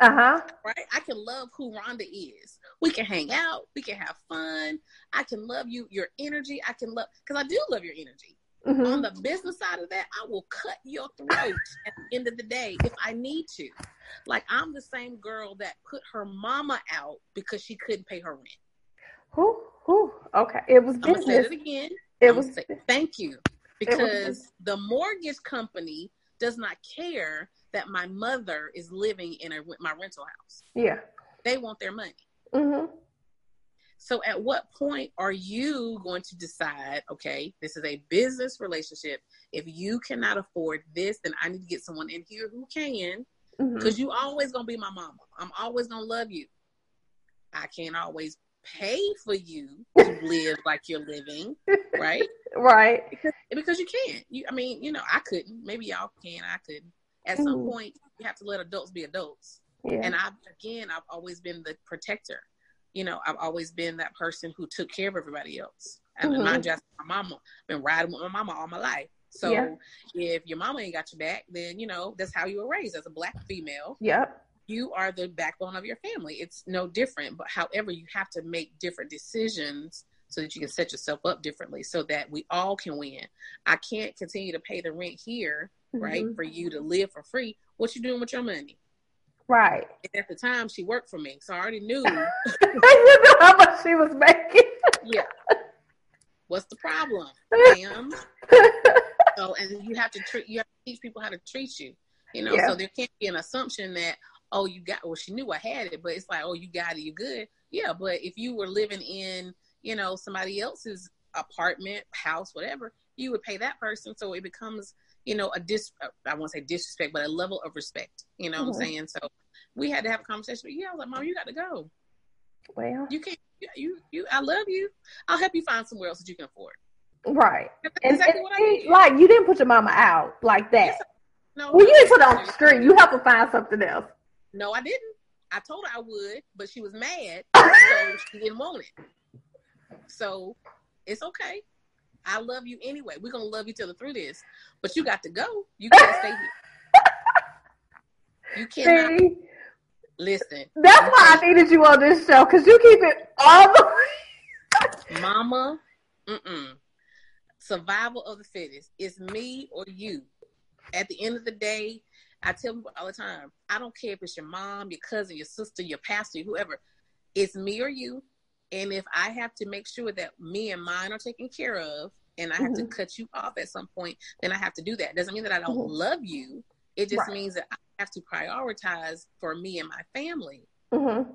uh huh. Right? I can love who Rhonda is. We can hang out. We can have fun. I can love you, your energy. I can love, because I do love your energy. Mm-hmm. On the business side of that, I will cut your throat at the end of the day if I need to. Like, I'm the same girl that put her mama out because she couldn't pay her rent. Who? Who? Okay. It was business. I'm say it again. It was. Say, thank you. Because the mortgage company does not care that my mother is living in a, my rental house. Yeah. They want their money. Mm-hmm. So at what point are you going to decide, okay, this is a business relationship. If you cannot afford this, then I need to get someone in here who can. Because mm-hmm. you always gonna be my mama. I'm always gonna love you. I can't always pay for you to (laughs) live like you're living, right? Right. Because, because you can't. You, I mean, you know, I couldn't. Maybe y'all can. I couldn't. At mm. some mm-hmm. point, you have to let adults be adults. Yeah. And I've again, I've always been the protector. You know, I've always been that person who took care of everybody else. And mm-hmm. not just my mama. I've been riding with my mama all my life. So yeah. if your mama ain't got your back, then you know that's how you were raised as a black female. Yep you are the backbone of your family. It's no different. But however, you have to make different decisions so that you can set yourself up differently so that we all can win. I can't continue to pay the rent here, mm-hmm. right, for you to live for free. What you doing with your money? Right. And at the time, she worked for me, so I already knew. (laughs) you knew how much she was making. yeah. What's the problem, ma'am? (laughs) so, and you have to treat you have to teach people how to treat you. You know, yeah. so there can't be an assumption that oh, you got, well, she knew I had it, but it's like, oh, you got it, you good. Yeah, but if you were living in, you know, somebody else's apartment, house, whatever, you would pay that person. So it becomes, you know, a dis, I won't say disrespect, but a level of respect. You know mm-hmm. what I'm mm-hmm. saying? So we had to have a conversation. But yeah, I was like, mom, you got to go. Well, you can't, you, you, I love you. I'll help you find somewhere else that you can afford. Right. And, exactly and, what I did. Like, you didn't put your mama out like that. Yes, no, well, you didn't put her on the street. You helped her find something else. No, I didn't. I told her I would, but she was mad, so she didn't want it. So it's okay. I love you anyway. We're gonna love each other through this, but you got to go. You can't stay here. You cannot. See? Listen. That's why I needed you on this show because you keep it all the way. Mama, mm-mm. Survival of the fittest. It's me or you. At the end of the day, I tell people all the time, I don't care if it's your mom, your cousin, your sister, your pastor, whoever. It's me or you. And if I have to make sure that me and mine are taken care of and I have mm-hmm. to cut you off at some point, then I have to do that. Doesn't mean that I don't mm-hmm. love you. It just right. means that I have to prioritize for me and my family. Mm-hmm.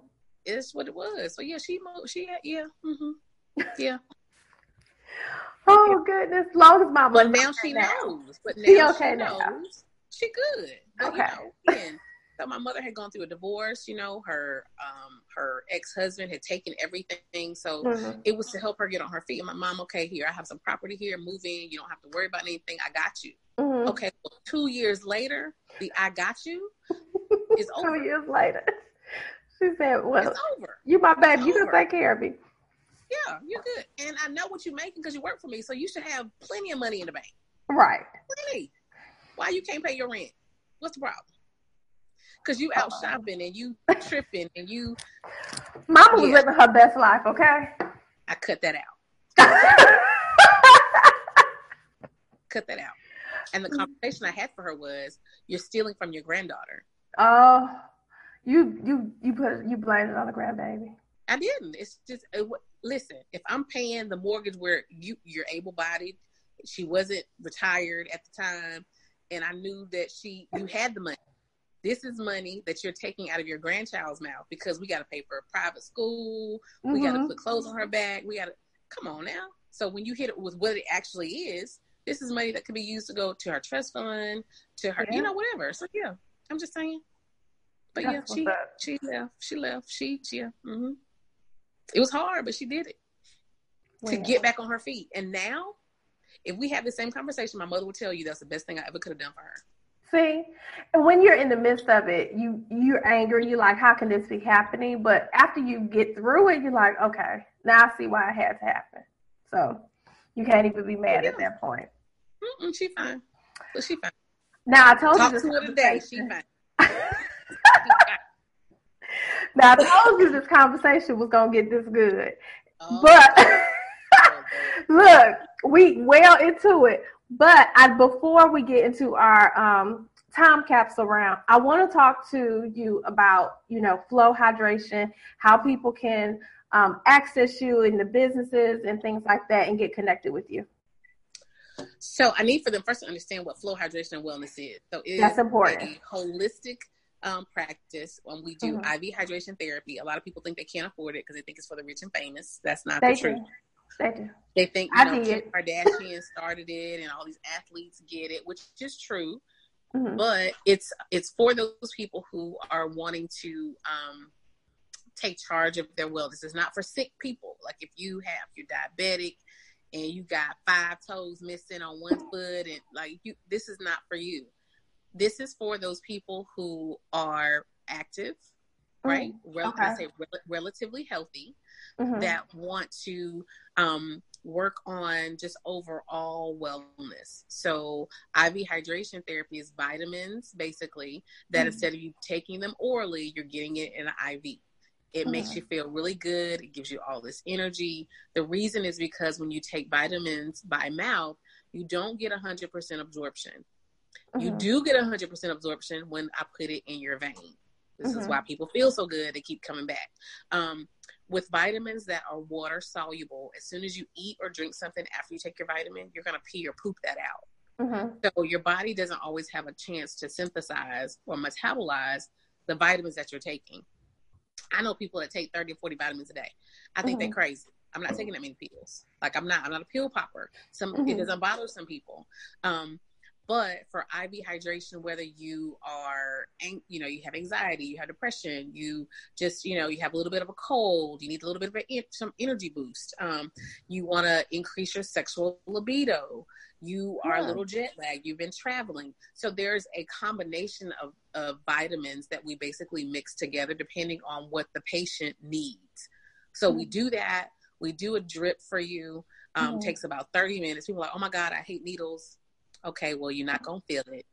It's what it was. So yeah, she moved. She had, yeah, mm-hmm. yeah. (laughs) oh goodness, long as my but now she knows. But now she, okay she knows. Now. She good. Okay. You know, and so my mother had gone through a divorce. You know, her um her ex husband had taken everything, so mm-hmm. it was to help her get on her feet. And my mom, okay, here I have some property here, move in. You don't have to worry about anything. I got you. Mm-hmm. Okay, well, two years later, the I got you (laughs) is over. two years later, (laughs) she said, "Well, it's over. You my baby. It's you over. can take care of me." Yeah, you're good, and I know what you're making because you work for me, so you should have plenty of money in the bank. Right. Plenty. Why you can't pay your rent? What's the problem? Because you out uh-uh. shopping and you (laughs) tripping and you. Mama was living her best life, okay? I cut that out. (laughs) cut that out. And the conversation I had for her was, "You're stealing from your granddaughter." Oh, you you you put you blamed it on the grandbaby. I didn't. It's just uh, it, listen. If I'm paying the mortgage where you you're able bodied, she wasn't retired at the time and I knew that she you had the money. This is money that you're taking out of your grandchild's mouth because we got to pay for a private school. Mm-hmm. We got to put clothes on her back. We got to come on now. So when you hit it with what it actually is, this is money that could be used to go to her trust fund, to her, yeah. you know, whatever. So yeah, I'm just saying. But That's yeah, she she left. She left. She yeah. Mm-hmm. It was hard, but she did it to get back on her feet. And now if we have the same conversation, my mother would tell you that's the best thing I ever could have done for her. See, and when you're in the midst of it, you you're angry. You're like, how can this be happening? But after you get through it, you're like, okay, now I see why it had to happen. So you can't even be mad yeah. at that point. Mm-mm, she fine. But she fine. Now I told Talk you this to her today. She fine. (laughs) now I told you this conversation was gonna get this good, oh. but (laughs) look, we well into it. But I, before we get into our um, time capsule round, I want to talk to you about, you know, flow hydration, how people can um, access you in the businesses and things like that and get connected with you. So I need for them first to understand what flow hydration and wellness is. So it That's important. a holistic um, practice when we do mm-hmm. IV hydration therapy. A lot of people think they can't afford it because they think it's for the rich and famous. That's not they the truth. They do. They think you know Kim Kardashian started it and all these athletes get it, which is true. Mm-hmm. But it's it's for those people who are wanting to um, take charge of their wellness. It's not for sick people. Like if you have you're diabetic and you got five toes missing on one foot and like you this is not for you. This is for those people who are active, right? Mm, Rel- okay. say rel- relatively healthy mm-hmm. that want to um, work on just overall wellness. So, IV hydration therapy is vitamins, basically, that mm-hmm. instead of you taking them orally, you're getting it in an IV. It mm-hmm. makes you feel really good. It gives you all this energy. The reason is because when you take vitamins by mouth, you don't get 100% absorption. You mm-hmm. do get 100% absorption when I put it in your vein. This is mm-hmm. why people feel so good. They keep coming back. Um, with vitamins that are water soluble, as soon as you eat or drink something after you take your vitamin, you're going to pee or poop that out. Mm-hmm. So your body doesn't always have a chance to synthesize or metabolize the vitamins that you're taking. I know people that take 30 or 40 vitamins a day. I think mm-hmm. they're crazy. I'm not taking that many pills. Like I'm not. I'm not a pill popper. Some mm-hmm. it doesn't bother some people. Um, but for IV hydration, whether you are, you know, you have anxiety, you have depression, you just, you know, you have a little bit of a cold, you need a little bit of a, some energy boost. Um, you want to increase your sexual libido. You are yeah. a little jet lagged. You've been traveling. So there's a combination of, of vitamins that we basically mix together depending on what the patient needs. So mm-hmm. we do that. We do a drip for you. Um, mm-hmm. Takes about 30 minutes. People are like, oh my God, I hate needles Okay, well, you're not going to feel it.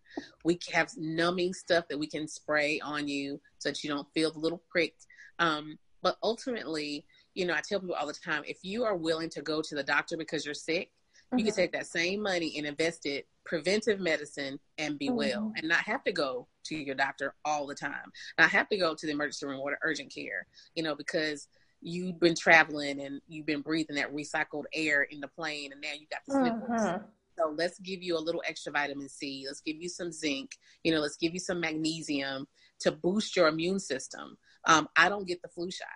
We have numbing stuff that we can spray on you so that you don't feel the little prick. Um, but ultimately, you know, I tell people all the time if you are willing to go to the doctor because you're sick, mm-hmm. you can mm-hmm. take that same money and invest it preventive medicine and be mm-hmm. well and not have to go to your doctor all the time. Not have to go to the emergency room or the urgent care, you know, because you've been traveling and you've been breathing that recycled air in the plane and now you got the sniffles. Mm-hmm. So let's give you a little extra vitamin C. Let's give you some zinc. You know, let's give you some magnesium to boost your immune system. Um, I don't get the flu shot,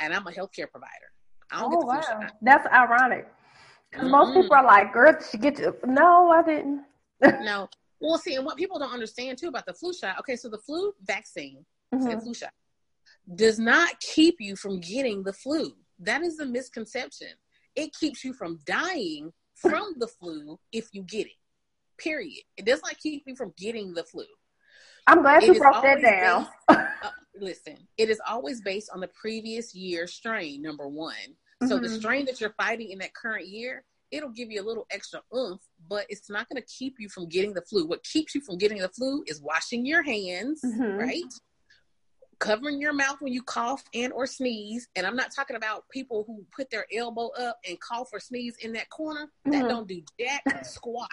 and I'm a healthcare provider. I don't oh, get the wow. flu shot. That's ironic. Mm-hmm. most people are like, "Girl, she get to." No, I didn't. (laughs) no. Well, see, and what people don't understand too about the flu shot. Okay, so the flu vaccine, mm-hmm. flu shot, does not keep you from getting the flu. That is a misconception. It keeps you from dying from the flu if you get it. Period. It does not keep you from getting the flu. I'm glad it you broke that down. Based, (laughs) uh, listen, it is always based on the previous year strain, number one. Mm-hmm. So the mm-hmm. strain that you're fighting in that current year, it'll give you a little extra oomph, but it's not going to keep you from getting the flu. What keeps you from getting the flu is washing your hands, mm-hmm. right? Covering your mouth when you cough and or sneeze and i'm not talking about people who put their elbow up and cough or sneeze in that corner that mm-hmm. don't do jack squat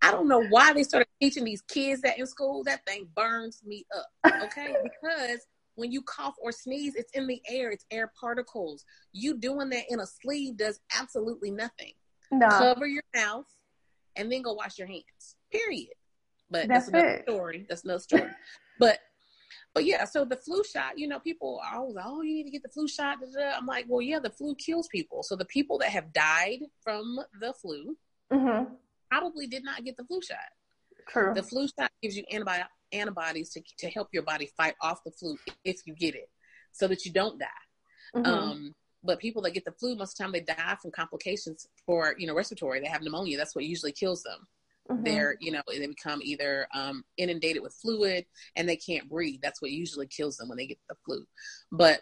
i don't know why they started teaching these kids that in school that thing burns me up okay (laughs) because when you cough or sneeze it's in the air it's air particles you doing that in a sleeve does absolutely nothing no. cover your mouth and then go wash your hands period but that's, that's another it. story that's another story but but yeah, so the flu shot, you know, people are always oh, you need to get the flu shot. I'm like, well, yeah, the flu kills people. So the people that have died from the flu mm-hmm. probably did not get the flu shot. True. The flu shot gives you antibody, antibodies to, to help your body fight off the flu if you get it so that you don't die. Mm-hmm. Um, but people that get the flu, most of the time they die from complications for, you know, respiratory. They have pneumonia. That's what usually kills them. Mm-hmm. They're, you know, they become either um, inundated with fluid and they can't breathe. That's what usually kills them when they get the flu. But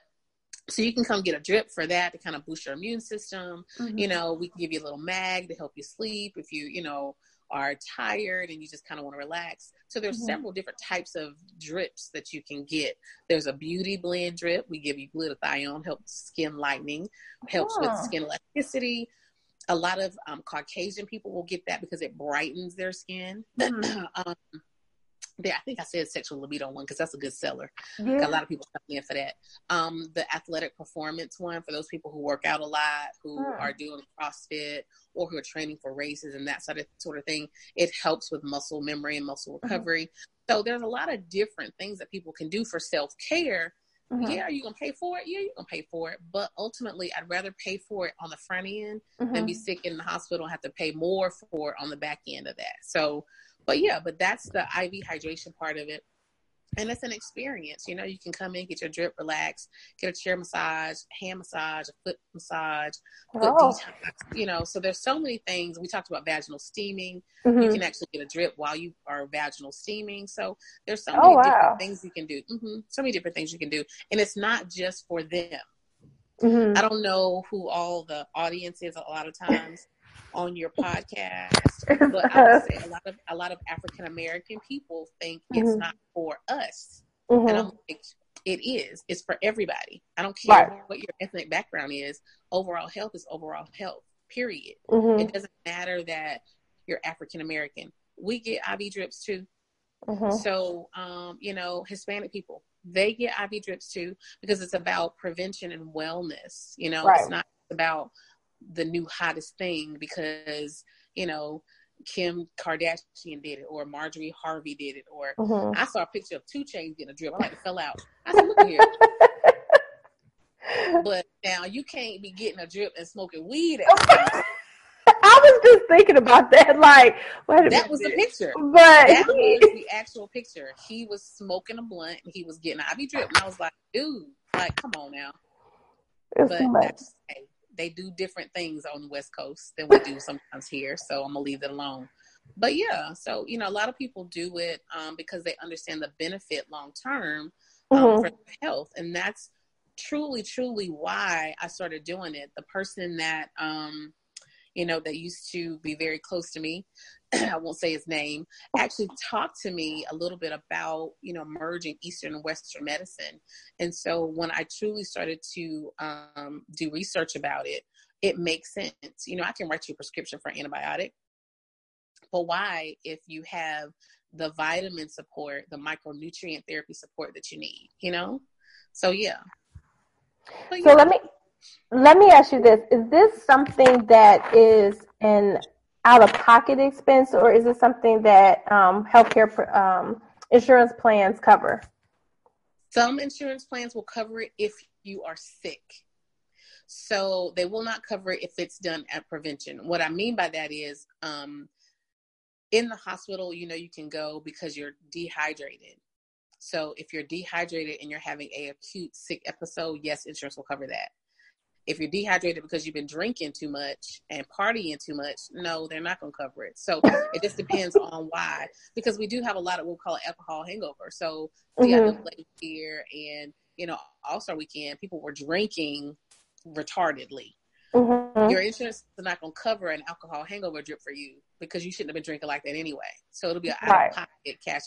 so you can come get a drip for that to kind of boost your immune system. Mm-hmm. You know, we can give you a little mag to help you sleep if you, you know, are tired and you just kind of want to relax. So there's mm-hmm. several different types of drips that you can get. There's a beauty blend drip. We give you glutathione, helps skin lightening, helps oh. with skin elasticity a lot of um, Caucasian people will get that because it brightens their skin. Mm-hmm. (clears throat) um, yeah, I think I said sexual libido one because that's a good seller. Yeah. A lot of people come in for that. Um, the athletic performance one for those people who work out a lot, who hmm. are doing CrossFit or who are training for races and that sort of sort of thing. It helps with muscle memory and muscle mm-hmm. recovery. Mm-hmm. So there's a lot of different things that people can do for self care. Mm-hmm. Yeah, are you gonna pay for it? Yeah, you're gonna pay for it. But ultimately, I'd rather pay for it on the front end mm-hmm. than be mm-hmm. sick in the hospital and have to pay more for it on the back end of that. So but yeah, but that's the IV hydration part of it. And it's an experience. You know, you can come in, get your drip, relax, get a chair massage, hand massage, a foot massage, foot oh. detox. You know, so there's so many things. We talked about vaginal steaming. Mm-hmm. You can actually get a drip while you are vaginal steaming. So there's so oh, many wow. different things you can do. Mm-hmm. So many different things you can do, and it's not just for them. Mm-hmm. I don't know who all the audience is a lot of times on your (laughs) podcast, but I would say a lot of a lot of African American people think mm-hmm. it's not for us, mm-hmm. and I'm like, it is. It's for everybody. I don't care right. what your ethnic background is. Overall health is overall health. Period. Mm-hmm. It doesn't matter that you're African American. We get IV drips too. Mm-hmm. So, um, you know, Hispanic people, they get IV drips too because it's about prevention and wellness. You know, right. it's not about the new hottest thing because you know Kim Kardashian did it or Marjorie Harvey did it or mm-hmm. I saw a picture of 2 Chainz getting a drip. I like to fell out. I said, look here. (laughs) but now you can't be getting a drip and smoking weed. (laughs) I was just thinking about that. Like, that minute. was the picture. But that was the actual picture. He was smoking a blunt and he was getting an IV drip, and I was like, dude, like, come on now. It's but that's, hey, they do different things on the West Coast than we do sometimes here. So I'm gonna leave it alone. But yeah, so you know, a lot of people do it um, because they understand the benefit long term um, mm-hmm. for health, and that's truly, truly why I started doing it. The person that um, you know, that used to be very close to me. (clears throat) I won't say his name, actually talked to me a little bit about, you know, merging Eastern and Western medicine. And so when I truly started to um, do research about it, it makes sense. You know, I can write you a prescription for antibiotic, but why if you have the vitamin support, the micronutrient therapy support that you need, you know? So yeah. But, so yeah. let me let me ask you this: Is this something that is an out-of-pocket expense, or is it something that um, healthcare um, insurance plans cover? Some insurance plans will cover it if you are sick. So they will not cover it if it's done at prevention. What I mean by that is, um, in the hospital, you know, you can go because you're dehydrated. So if you're dehydrated and you're having a acute sick episode, yes, insurance will cover that. If you're dehydrated because you've been drinking too much and partying too much, no, they're not going to cover it. So it just depends on why. Because we do have a lot of what we call alcohol hangover. So we mm-hmm. the here and you know All Star Weekend, people were drinking retardedly. Mm-hmm. Your insurance is not going to cover an alcohol hangover drip for you because you shouldn't have been drinking like that anyway. So it'll be an out of pocket cash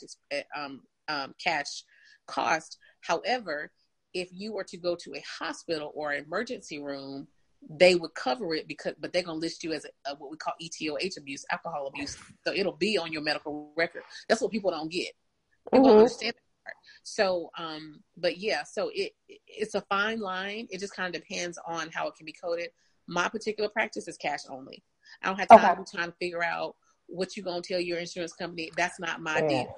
um, um, cash cost. However, if you were to go to a hospital or emergency room, they would cover it because, but they're gonna list you as a, a, what we call ETOH abuse, alcohol abuse. So it'll be on your medical record. That's what people don't get. People mm-hmm. don't understand that part. So, um, but yeah, so it it's a fine line. It just kind of depends on how it can be coded. My particular practice is cash only. I don't have time okay. to figure out what you're gonna tell your insurance company. That's not my yeah. deal.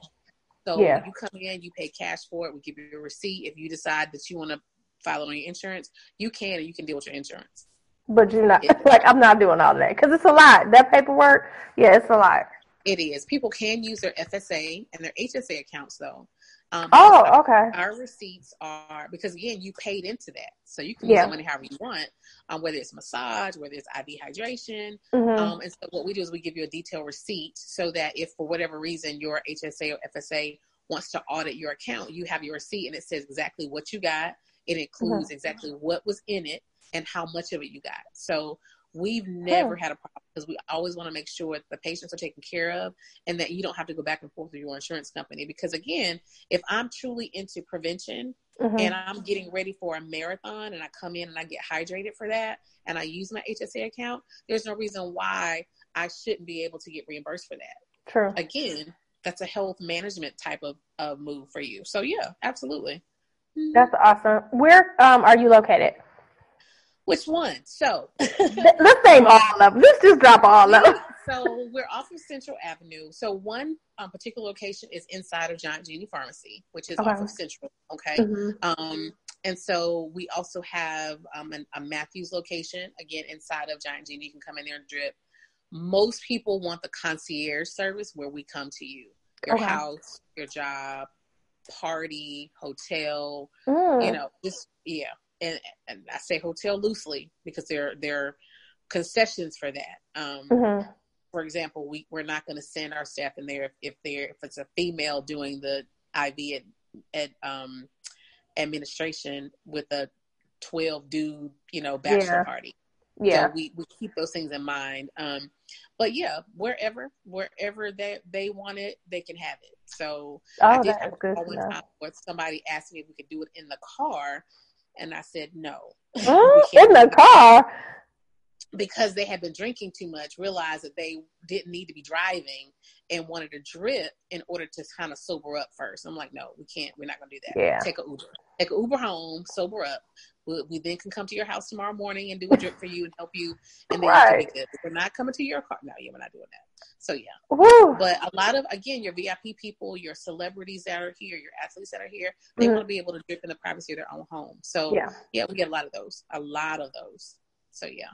So yeah. you come in, you pay cash for it. We give you a receipt. If you decide that you want to file on your insurance, you can, and you can deal with your insurance. But you're not (laughs) like I'm not doing all that because it's a lot. That paperwork, yeah, it's a lot. It is. People can use their FSA and their HSA accounts though. Um, oh, okay. Our receipts are because again, you paid into that, so you can use yeah. money however you want, um, whether it's massage, whether it's IV hydration. Mm-hmm. Um, and so what we do is we give you a detailed receipt so that if for whatever reason your HSA or FSA wants to audit your account, you have your receipt and it says exactly what you got. It includes mm-hmm. exactly what was in it and how much of it you got. So We've never had a problem because we always want to make sure the patients are taken care of and that you don't have to go back and forth with your insurance company. Because again, if I'm truly into prevention mm-hmm. and I'm getting ready for a marathon and I come in and I get hydrated for that and I use my HSA account, there's no reason why I shouldn't be able to get reimbursed for that. True. Again, that's a health management type of, of move for you. So yeah, absolutely. That's awesome. Where um, are you located? Which one? So let's name all of them. Let's just drop all of them. (laughs) So we're off of Central Avenue. So one um, particular location is inside of Giant Genie Pharmacy, which is okay. off of Central. Okay. Mm-hmm. Um, and so we also have um, an, a Matthews location again inside of Giant Genie. You can come in there and drip. Most people want the concierge service where we come to you, your okay. house, your job, party, hotel. Mm. You know, just yeah. And, and I say hotel loosely because there there are concessions for that. Um, mm-hmm for example, we we're not going to send our staff in there if, if they're if it's a female doing the IV at, at um, administration with a twelve dude, you know, bachelor yeah. party. Yeah, so we we keep those things in mind. Um, but yeah, wherever wherever they they want it, they can have it. So oh, I did have good one time where somebody asked me if we could do it in the car, and I said no. (laughs) Mm, in the car because they had been drinking too much, realized that they didn't need to be driving and wanted to drip in order to kind of sober up first. I'm like, no, we can't. We're not going to do that. Yeah. Take a Uber. Take an Uber home, sober up. We, we, then can come to your house tomorrow morning and do a drip for you and help you, and then right. you can be good. we're not coming to your car. No, yeah, we're not doing that. So yeah. Woo. But a lot of again, your VIP people, your celebrities that are here, your athletes that are here, they mm-hmm. want to be able to drip in the privacy of their own home. So yeah, yeah, we get a lot of those. A lot of those. So yeah.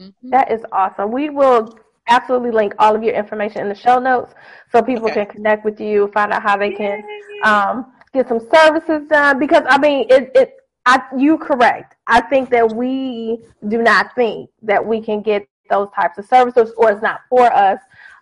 Mm-hmm. That is awesome. We will absolutely link all of your information in the show notes so people okay. can connect with you, find out how they can um, get some services done. Because I mean, it, it I, you correct. I think that we do not think that we can get those types of services, or it's not for us,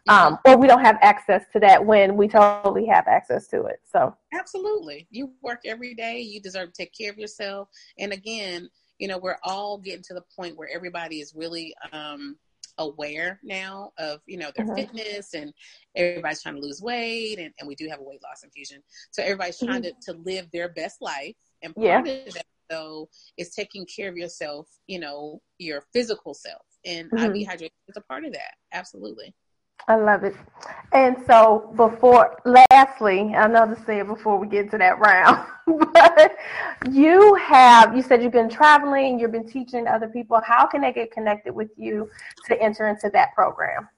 um, or we don't have access to that when we totally have access to it. So absolutely, you work every day. You deserve to take care of yourself. And again, you know, we're all getting to the point where everybody is really um, aware now of, you know, their mm-hmm. fitness and everybody's trying to lose weight and, and we do have a weight loss infusion. So everybody's trying mm-hmm. to, to live their best life. And part yeah. of that though is taking care of yourself, you know, your physical self. And mm-hmm. IV hydration is a part of that. Absolutely. I love it. And so before, lastly, I know to say it before we get to that round, (laughs) but you have, you said you've been traveling, you've been teaching other people. How can they get connected with you to enter into that program?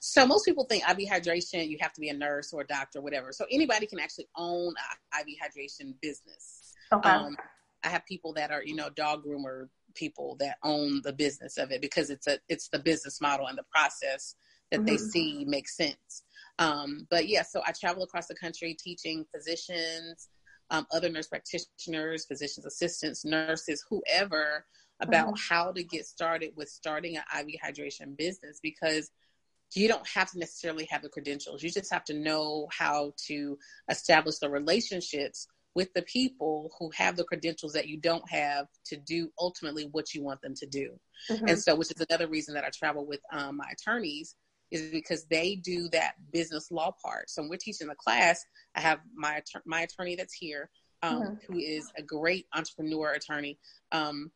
So most people think IV hydration, you have to be a nurse or a doctor, or whatever. So anybody can actually own IV hydration business. Okay. Um, I have people that are, you know, dog groomer people that own the business of it because it's a it's the business model and the process that mm-hmm. they see makes sense. Um, but yeah, so I travel across the country teaching physicians, um, other nurse practitioners, physicians assistants, nurses, whoever about mm-hmm. how to get started with starting an IV hydration business because you don't have to necessarily have the credentials. You just have to know how to establish the relationships with the people who have the credentials that you don't have to do ultimately what you want them to do. Mm-hmm. And so, which is another reason that I travel with um, my attorneys is because they do that business law part. So when we're teaching the class, I have my my attorney that's here, um, mm-hmm. who is a great entrepreneur attorney. Um,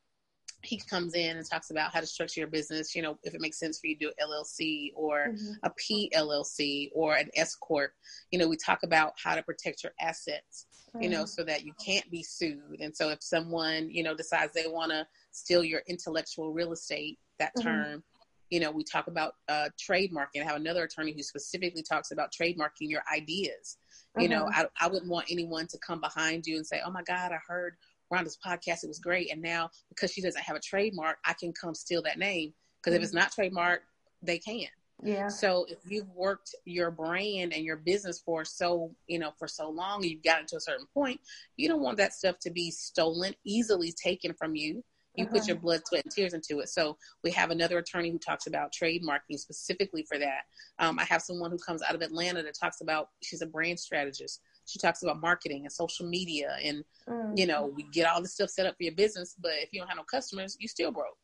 he comes in and talks about how to structure your business. You know, if it makes sense for you to do an LLC or mm-hmm. a PLLC or an S corp. You know, we talk about how to protect your assets. Mm-hmm. You know, mm-hmm. so that you can't be sued. And so if someone you know decides they want to steal your intellectual real estate, that mm-hmm. term you know, we talk about uh, trademarking. I have another attorney who specifically talks about trademarking your ideas. Mm-hmm. You know, mm-hmm. I, I wouldn't want anyone to come behind you and say, oh my God, I heard Rhonda's podcast. It was great. And now because she doesn't have a trademark, I can come steal that name. Because mm-hmm. if it's not trademarked, they can. Yeah. So if you've worked your brand and your business for so, you know, for so long, you've gotten to a certain point, you don't want that stuff to be stolen, easily taken from you. You put your blood, sweat, and tears into it. So we have another attorney who talks about trademarking specifically for that. Um, I have someone who comes out of Atlanta that talks about she's a brand strategist. She talks about marketing and social media, and mm. you know we get all this stuff set up for your business. But if you don't have no customers, you still broke.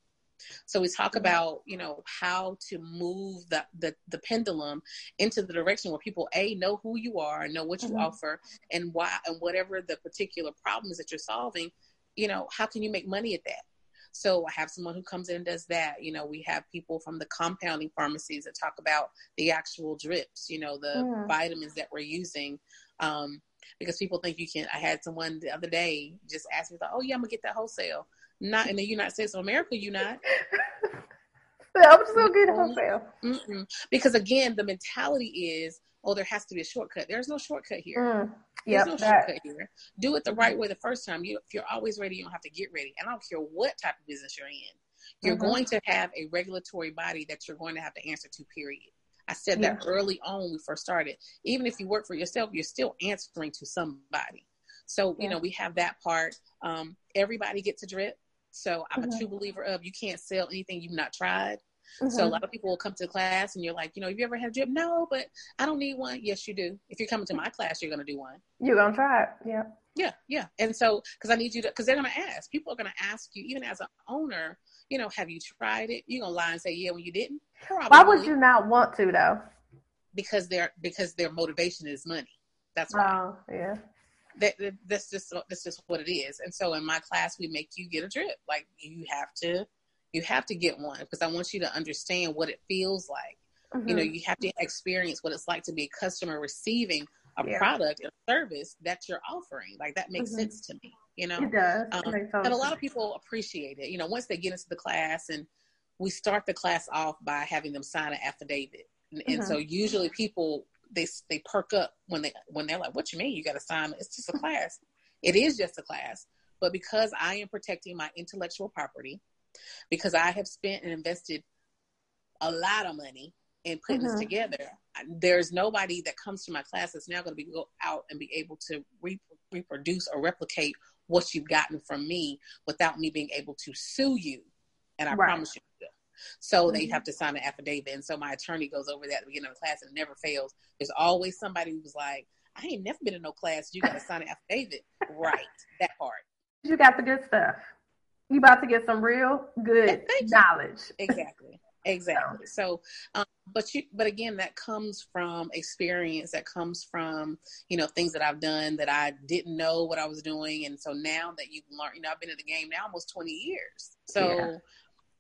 So we talk about, you know, how to move the, the, the, pendulum into the direction where people a know who you are, know what you mm-hmm. offer, and why, and whatever the particular problems that you're solving, you know, how can you make money at that? So I have someone who comes in and does that. You know, we have people from the compounding pharmacies that talk about the actual drips, you know, the mm. vitamins that we're using. Um, because people think you can. I had someone the other day just ask me, "Oh yeah, I'm gonna get that wholesale." Not in the United States of America, you not. (laughs) I'm just gonna get wholesale. Because again, the mentality is, oh, there has to be a shortcut. There's no shortcut here. Mm. Yep, There's no that. shortcut here. Do it the right way the first time. You, if you're always ready, you don't have to get ready. And I don't care what type of business you're in. You're mm-hmm. going to have a regulatory body that you're going to have to answer to. Period. I said yeah. that early on when we first started. Even if you work for yourself, you're still answering to somebody. So, yeah. you know, we have that part. Um, everybody gets a drip. So I'm mm-hmm. a true believer of you can't sell anything you've not tried. Mm-hmm. So a mm-hmm. lot of people will come to class and you're like, you know, have you ever had a drip? No, but I don't need one. Yes, you do. If you're coming to my class, you're going to do one. You're going to try it. Yeah. Yeah. Yeah. And so, cause I need you to, cause they're going to ask, people are going to ask you, even as an owner, you know, have you tried it? You're going to lie and say, yeah, when you didn't. Probably. Why would you not want to though? Because their, because their motivation is money. That's why. Oh, yeah that, that's just that's just what it is. And so in my class, we make you get a drip. Like you have to, you have to get one because I want you to understand what it feels like. Mm-hmm. You know, mm-hmm. you have to experience what it's like to be a customer receiving a yeah. product or service that you're offering. Like that makes mm-hmm. sense to me. You know, it does. Um, and a lot of people appreciate it. You know, once they get into the class and we start the class off by having them sign an affidavit. And, mm-hmm. and so usually people they they perk up when they when they're like, "What you mean? You got to sign? It's just a (laughs) class." it is just a class, but because I am protecting my intellectual property, because I have spent and invested a lot of money in putting mm-hmm. this together, there's nobody that comes to my class that's now going to be go out and be able to re- reproduce or replicate what you've gotten from me without me being able to sue you. And I right. promise you, so mm-hmm. they have to sign an affidavit. And so my attorney goes over that at the beginning of the class and it never fails. There's always somebody who's like, I ain't never been in no class. You got to sign an affidavit. (laughs) right. That part. You got the good stuff. You about to get some real good knowledge. Exactly. (laughs) Exactly. So, um, but you, but again, that comes from experience. That comes from you know things that I've done that I didn't know what I was doing, and so now that you've learned, you know, I've been in the game now almost twenty years. So, yeah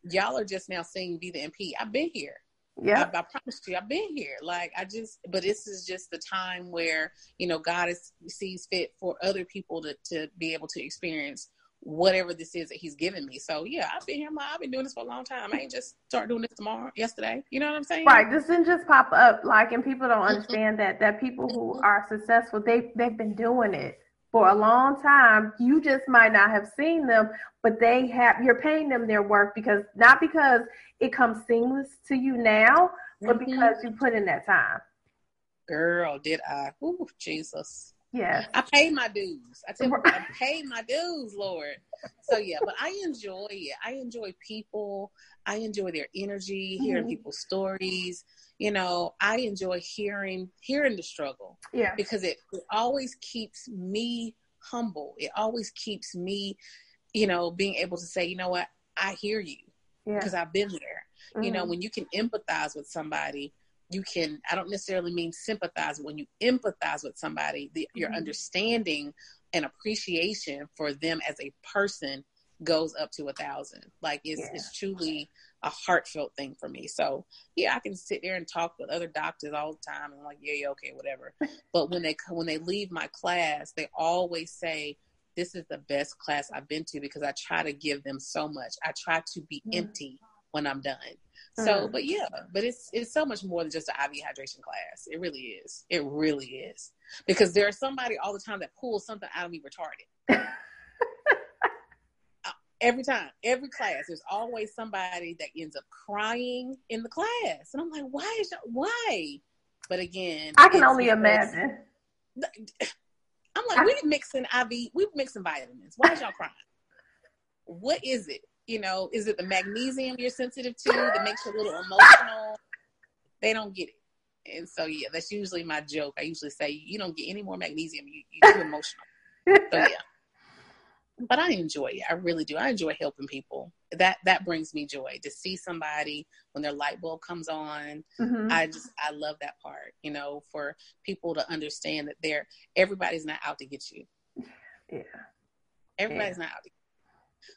y'all are just now seeing Vita NP. I've been here. Yeah, I, I promise you, I've been here. Like I just, but this is just the time where you know God is sees fit for other people to to be able to experience whatever this is that He's given me. So yeah, I've been here. I've been doing this for a long time. I ain't just start doing this tomorrow, yesterday. You know what I'm saying? Right. This didn't just pop up. Like, and people don't understand that that people who are successful, they they've been doing it for a long time. You just might not have seen them, but they have you're paying them their work because not because it comes seamless to you now, but mm-hmm. because you put in that time. Girl, did I? Ooh, Jesus. Yeah. I pay my dues. I tell you, I paid my dues, Lord. So yeah, but I enjoy it. I enjoy people. I enjoy their energy, hearing mm-hmm. people's stories you know, I enjoy hearing hearing the struggle. Yeah. Because it, it always keeps me humble. It always keeps me, you know, being able to say, you know what, I hear you. Because yeah. I've been there. Mm-hmm. You know, mm-hmm. when you can empathize with somebody, you can I don't necessarily mean sympathize, when you empathize with somebody, the, mm-hmm. your understanding and appreciation for them as a person goes up to a thousand. Like it's yeah. it's truly a heartfelt thing for me. So yeah, I can sit there and talk with other doctors all the time and like, yeah, yeah, okay, whatever. (laughs) but when they when they leave my class, they always say, "This is the best class I've been to because I try to give them so much. I try to be mm. empty when I'm done." So, mm. but yeah, but it's it's so much more than just an IV hydration class. It really is. It really is because there's somebody all the time that pulls something out of me retarded. (laughs) every time, every class, there's always somebody that ends up crying in the class, and I'm like, why is that? Why? But again, I can only imagine. I'm like, we're mixing IV, we're mixing vitamins. Why is y'all crying? what is it? You know, is it the magnesium you're sensitive to that makes you a little emotional? They don't get it. And so, yeah, that's usually my joke. I usually say, you don't get any more magnesium, you, you're too emotional. So, (laughs) yeah but I enjoy it. I really do. I enjoy helping people. That that brings me joy to see somebody when their light bulb comes on. Mm-hmm. I just I love that part. You know, for people to understand that they're everybody's not out to get you. Yeah. Everybody's yeah. not out. To,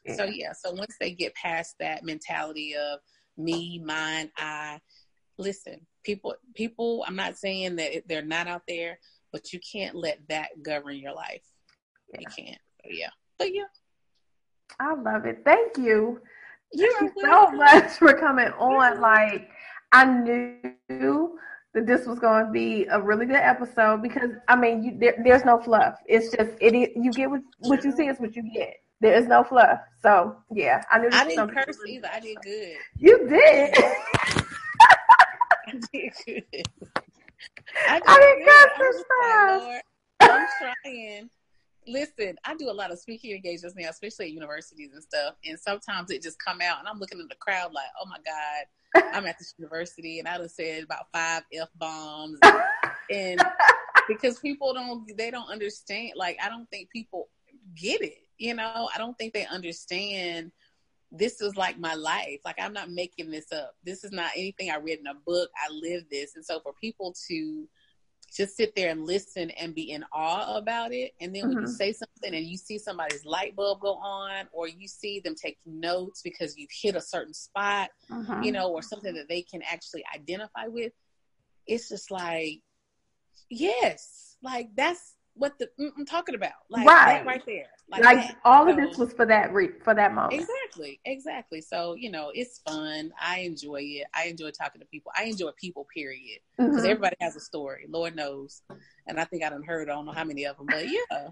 Yeah. So yeah, so once they get past that mentality of me, mine, I, listen, people, people. I'm not saying that they're not out there, but you can't let that govern your life. Yeah. You can't. But yeah, but yeah. I love it. Thank you. Thank you so much for coming on. Like I knew that this was going to be a really good episode because I mean, you, there, there's no fluff. It's just it. You get what what you see is what you get. There is no fluff. So yeah, I knew. I didn't curse either. I did good. You did. (laughs) I did good. I, did I didn't curse. I'm trying. Listen, I do a lot of speaking engagements now, especially at universities and stuff. And sometimes it just come out, and I'm looking at the crowd like, "Oh my god." I'm at this (laughs) university and I have said about five F bombs and, and because people don't they don't understand like I don't think people get it. You know, I don't think they understand this is like my life. Like I'm not making this up. This is not anything I read in a book. I live this. And so for people to just sit there and listen and be in awe about it. And then when mm-hmm. you say something and you see somebody's light bulb go on, or you see them taking notes because you've hit a certain spot, mm-hmm. you know, or something that they can actually identify with, it's just like, yes, like that's what the mm, I'm talking about. Like right, right there. Like, like all of this was for that re- for that moment. Exactly, exactly. So you know, it's fun. I enjoy it. I enjoy talking to people. I enjoy people. Period. Because mm-hmm. everybody has a story. Lord knows, and I think I done heard. I don't know how many of them, but yeah,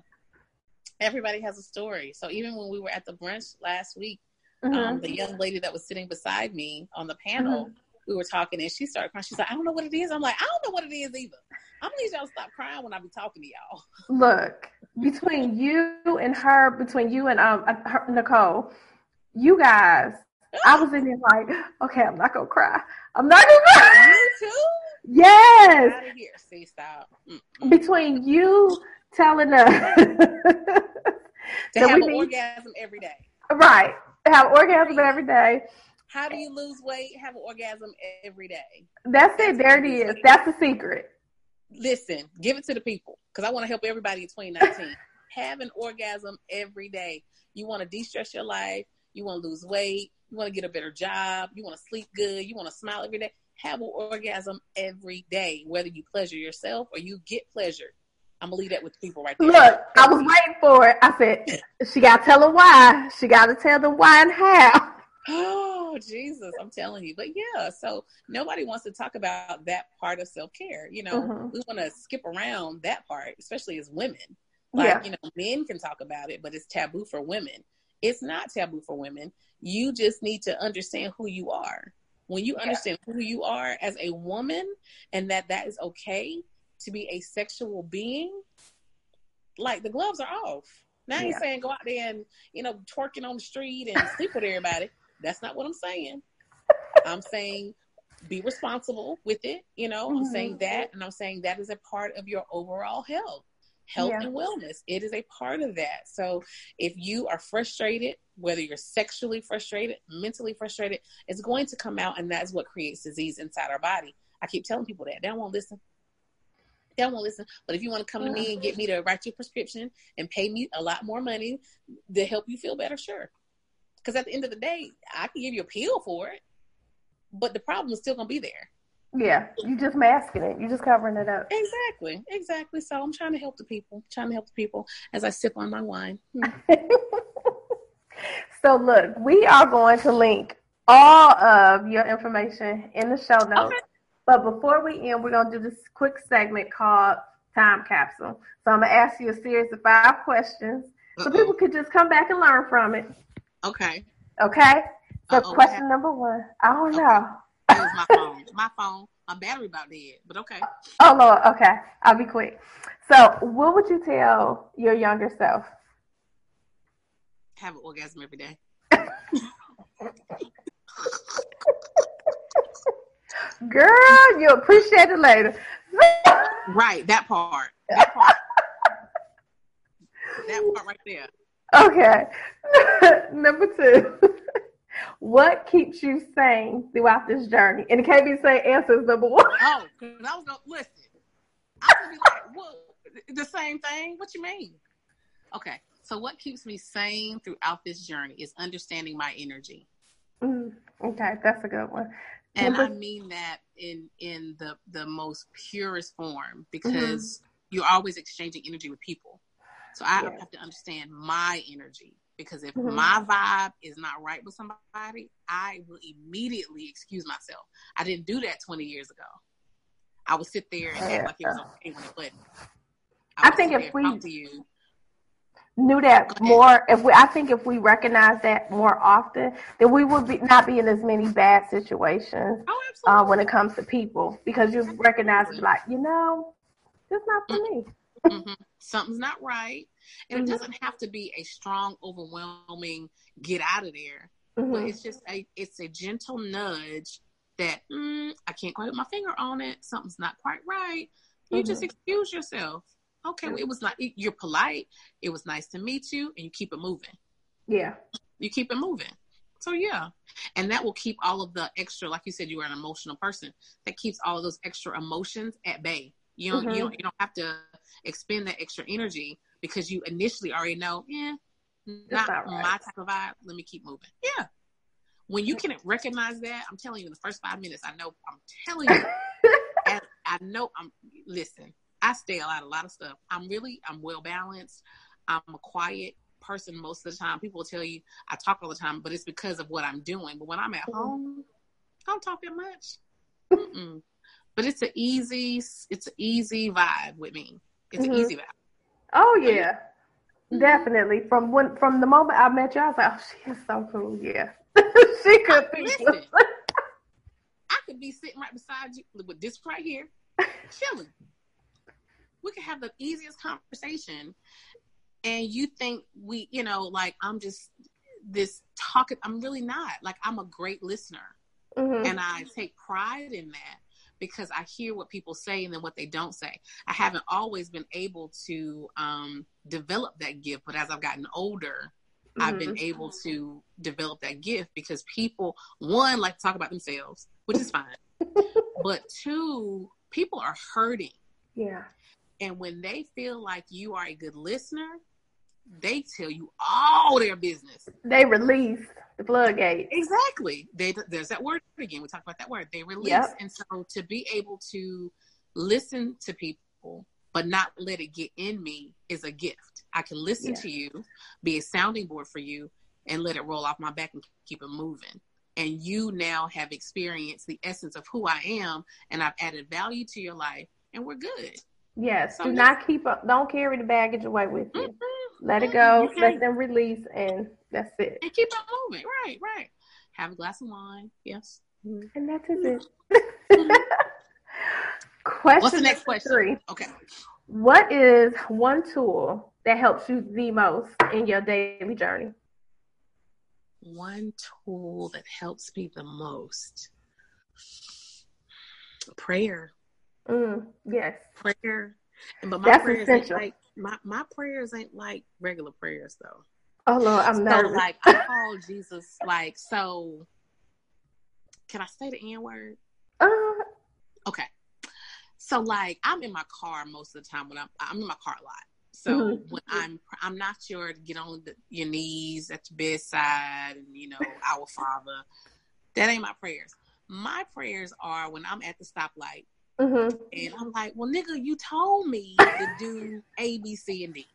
everybody has a story. So even when we were at the brunch last week, um, mm-hmm. um, the young lady that was sitting beside me on the panel. Mm-hmm we were talking and she started crying. She's like, I don't know what it is. I'm like, I don't know what it is either. I'm gonna need y'all to stop crying when I be talking to y'all. Look, between you and her, between you and um her, Nicole, you guys, I was in there like, okay, I'm not gonna cry. I'm not gonna cry. (laughs) You too? Yes. Out of here. See, stop. Mm-mm. Between you telling us to have an orgasm every day. Right. Have orgasm every day how do you lose weight? Have an orgasm every day. That's, That's it. There it is. That's the secret. Listen, give it to the people because I want to help everybody in 2019. (laughs) have an orgasm every day. You want to de-stress your life. You want to lose weight. You want to get a better job. You want to sleep good. You want to smile every day. Have an orgasm every day, whether you pleasure yourself or you get pleasure. I'm gonna leave that with people right there. Look, I was waiting for it. I said, she got to tell her why. She got to tell the why and how. Oh, Jesus, I'm telling you. But yeah, so nobody wants to talk about that part of self care. You know, mm-hmm. we want to skip around that part, especially as women. Like, yeah. you know, men can talk about it, but it's taboo for women. It's not taboo for women. You just need to understand who you are. When you yeah. understand who you are as a woman and that that is okay to be a sexual being, like the gloves are off. Now yeah. he's saying go out there and, you know, twerking on the street and sleep with everybody. That's not what I'm saying. I'm saying be responsible with it. You know, mm-hmm. I'm saying that, and I'm saying that is a part of your overall health, health yeah. and wellness. It is a part of that. So if you are frustrated, whether you're sexually frustrated, mentally frustrated, it's going to come out, and that's what creates disease inside our body. I keep telling people that they won't listen. They won't listen. But if you want to come to me and get me to write your prescription and pay me a lot more money to help you feel better, sure. Because at the end of the day, I can give you a pill for it, but the problem is still gonna be there. Yeah, you're just masking it. You're just covering it up. Exactly, exactly. So I'm trying to help the people. Trying to help the people as I sip on my wine. Hmm. (laughs) so look, we are going to link all of your information in the show notes. Okay. But before we end, we're gonna do this quick segment called Time Capsule. So I'm gonna ask you a series of five questions, so Uh-oh. people could just come back and learn from it. Okay. Okay. So Uh-oh, question number one. I don't okay. know. It was my phone. (laughs) my phone. My battery about dead, but okay. Oh Lord. Okay. I'll be quick. So, what would you tell your younger self? Have an orgasm every day. (laughs) Girl, you'll appreciate it later. right, that part. That part. (laughs) that part right there. Okay. (laughs) Number two. (laughs) what keeps you sane throughout this journey? And it can't be saying answers number one. (laughs) Oh, because I was gonna listen. I was gonna be like, well, the same thing. What you mean? Okay. So what keeps me sane throughout this journey is understanding my energy. Mm, okay, that's a good one. And I mean that in in the the most purest form because mm-hmm. you're always exchanging energy with people. So I yeah. have to understand my energy because if mm-hmm. my vibe is not right with somebody, I will immediately excuse myself. I didn't do that 20 years ago. I would sit there and act like it was okay when it wasn't. I, I think if we you, knew that more, if we, I think if we recognize that more often, then we would be not be in as many bad situations oh, uh, when it comes to people because you recognize like, you know, it's not for mm-hmm. me. Mm-hmm. Something's not right, and mm-hmm. it doesn't have to be a strong, overwhelming get out of there. Mm-hmm. But it's just a it's a gentle nudge that mm, I can't quite put my finger on it. Something's not quite right. You just mm-hmm. excuse yourself okay, well, it was not, you're polite. It was nice to meet you, and you keep it moving. Yeah. You keep it moving. So, yeah. And that will keep all of the extra, like you said, you are an emotional person. That keeps all of those extra emotions at bay. You don't, mm-hmm. you don't, you don't have to expend that extra energy because you initially already know, yeah, not, not right. my type of vibe. Let me keep moving. Yeah. When you can recognize that, I'm telling you, in the first five minutes, I know, I'm telling you, (laughs) I know, I'm, listen, I stay out a lot of stuff. I'm really I'm well balanced. I'm a quiet person most of the time. People will tell you I talk all the time, but it's because of what I'm doing. But when I'm at mm-hmm. home, I don't talk that much. Mm-mm. But it's an easy it's an easy vibe with me. It's mm-hmm. an easy vibe. Oh yeah. Mm-hmm. Definitely. From when from the moment I met you, I was like, Oh, she is so cool, yeah. (laughs) she could be (laughs) I could be sitting right beside you with this right here, (laughs) chilling we could have the easiest conversation and you think we you know like i'm just this talking i'm really not like i'm a great listener mm-hmm. and i take pride in that because i hear what people say and then what they don't say i haven't always been able to um, develop that gift but as i've gotten older mm-hmm. i've been mm-hmm. able to develop that gift because people one like to talk about themselves which is fine (laughs) but two people are hurting yeah and when they feel like you are a good listener, they tell you all their business. They release the floodgate. Exactly. They, there's that word again. We talked about that word. They release. Yep. And so to be able to listen to people, but not let it get in me is a gift. I can listen yeah. to you, be a sounding board for you, and let it roll off my back and keep it moving. And you now have experienced the essence of who I am, and I've added value to your life, and we're good. Yes. So do not keep up. Don't carry the baggage away with you. Mm-hmm. Let it go. Let them release, and that's it. And keep on moving. Right. Right. Have a glass of wine. Yes. Mm-hmm. And that is it. Mm-hmm. (laughs) question. What's the next question? Three. Okay. What is one tool that helps you the most in your daily journey? One tool that helps me the most. Prayer. Mm, yes. Prayer. But my That's prayers essential. ain't like my, my prayers ain't like regular prayers though. Oh Lord, I'm so, like I call Jesus like so can I say the N word? Uh okay. So like I'm in my car most of the time when I'm I'm in my car a lot. So mm-hmm. when I'm I'm not sure to get on the, your knees at your bedside and you know our Father. That ain't my prayers. My prayers are when I'm at the stoplight Mm-hmm. And I'm like, well, nigga, you told me to do A, B, C, and D.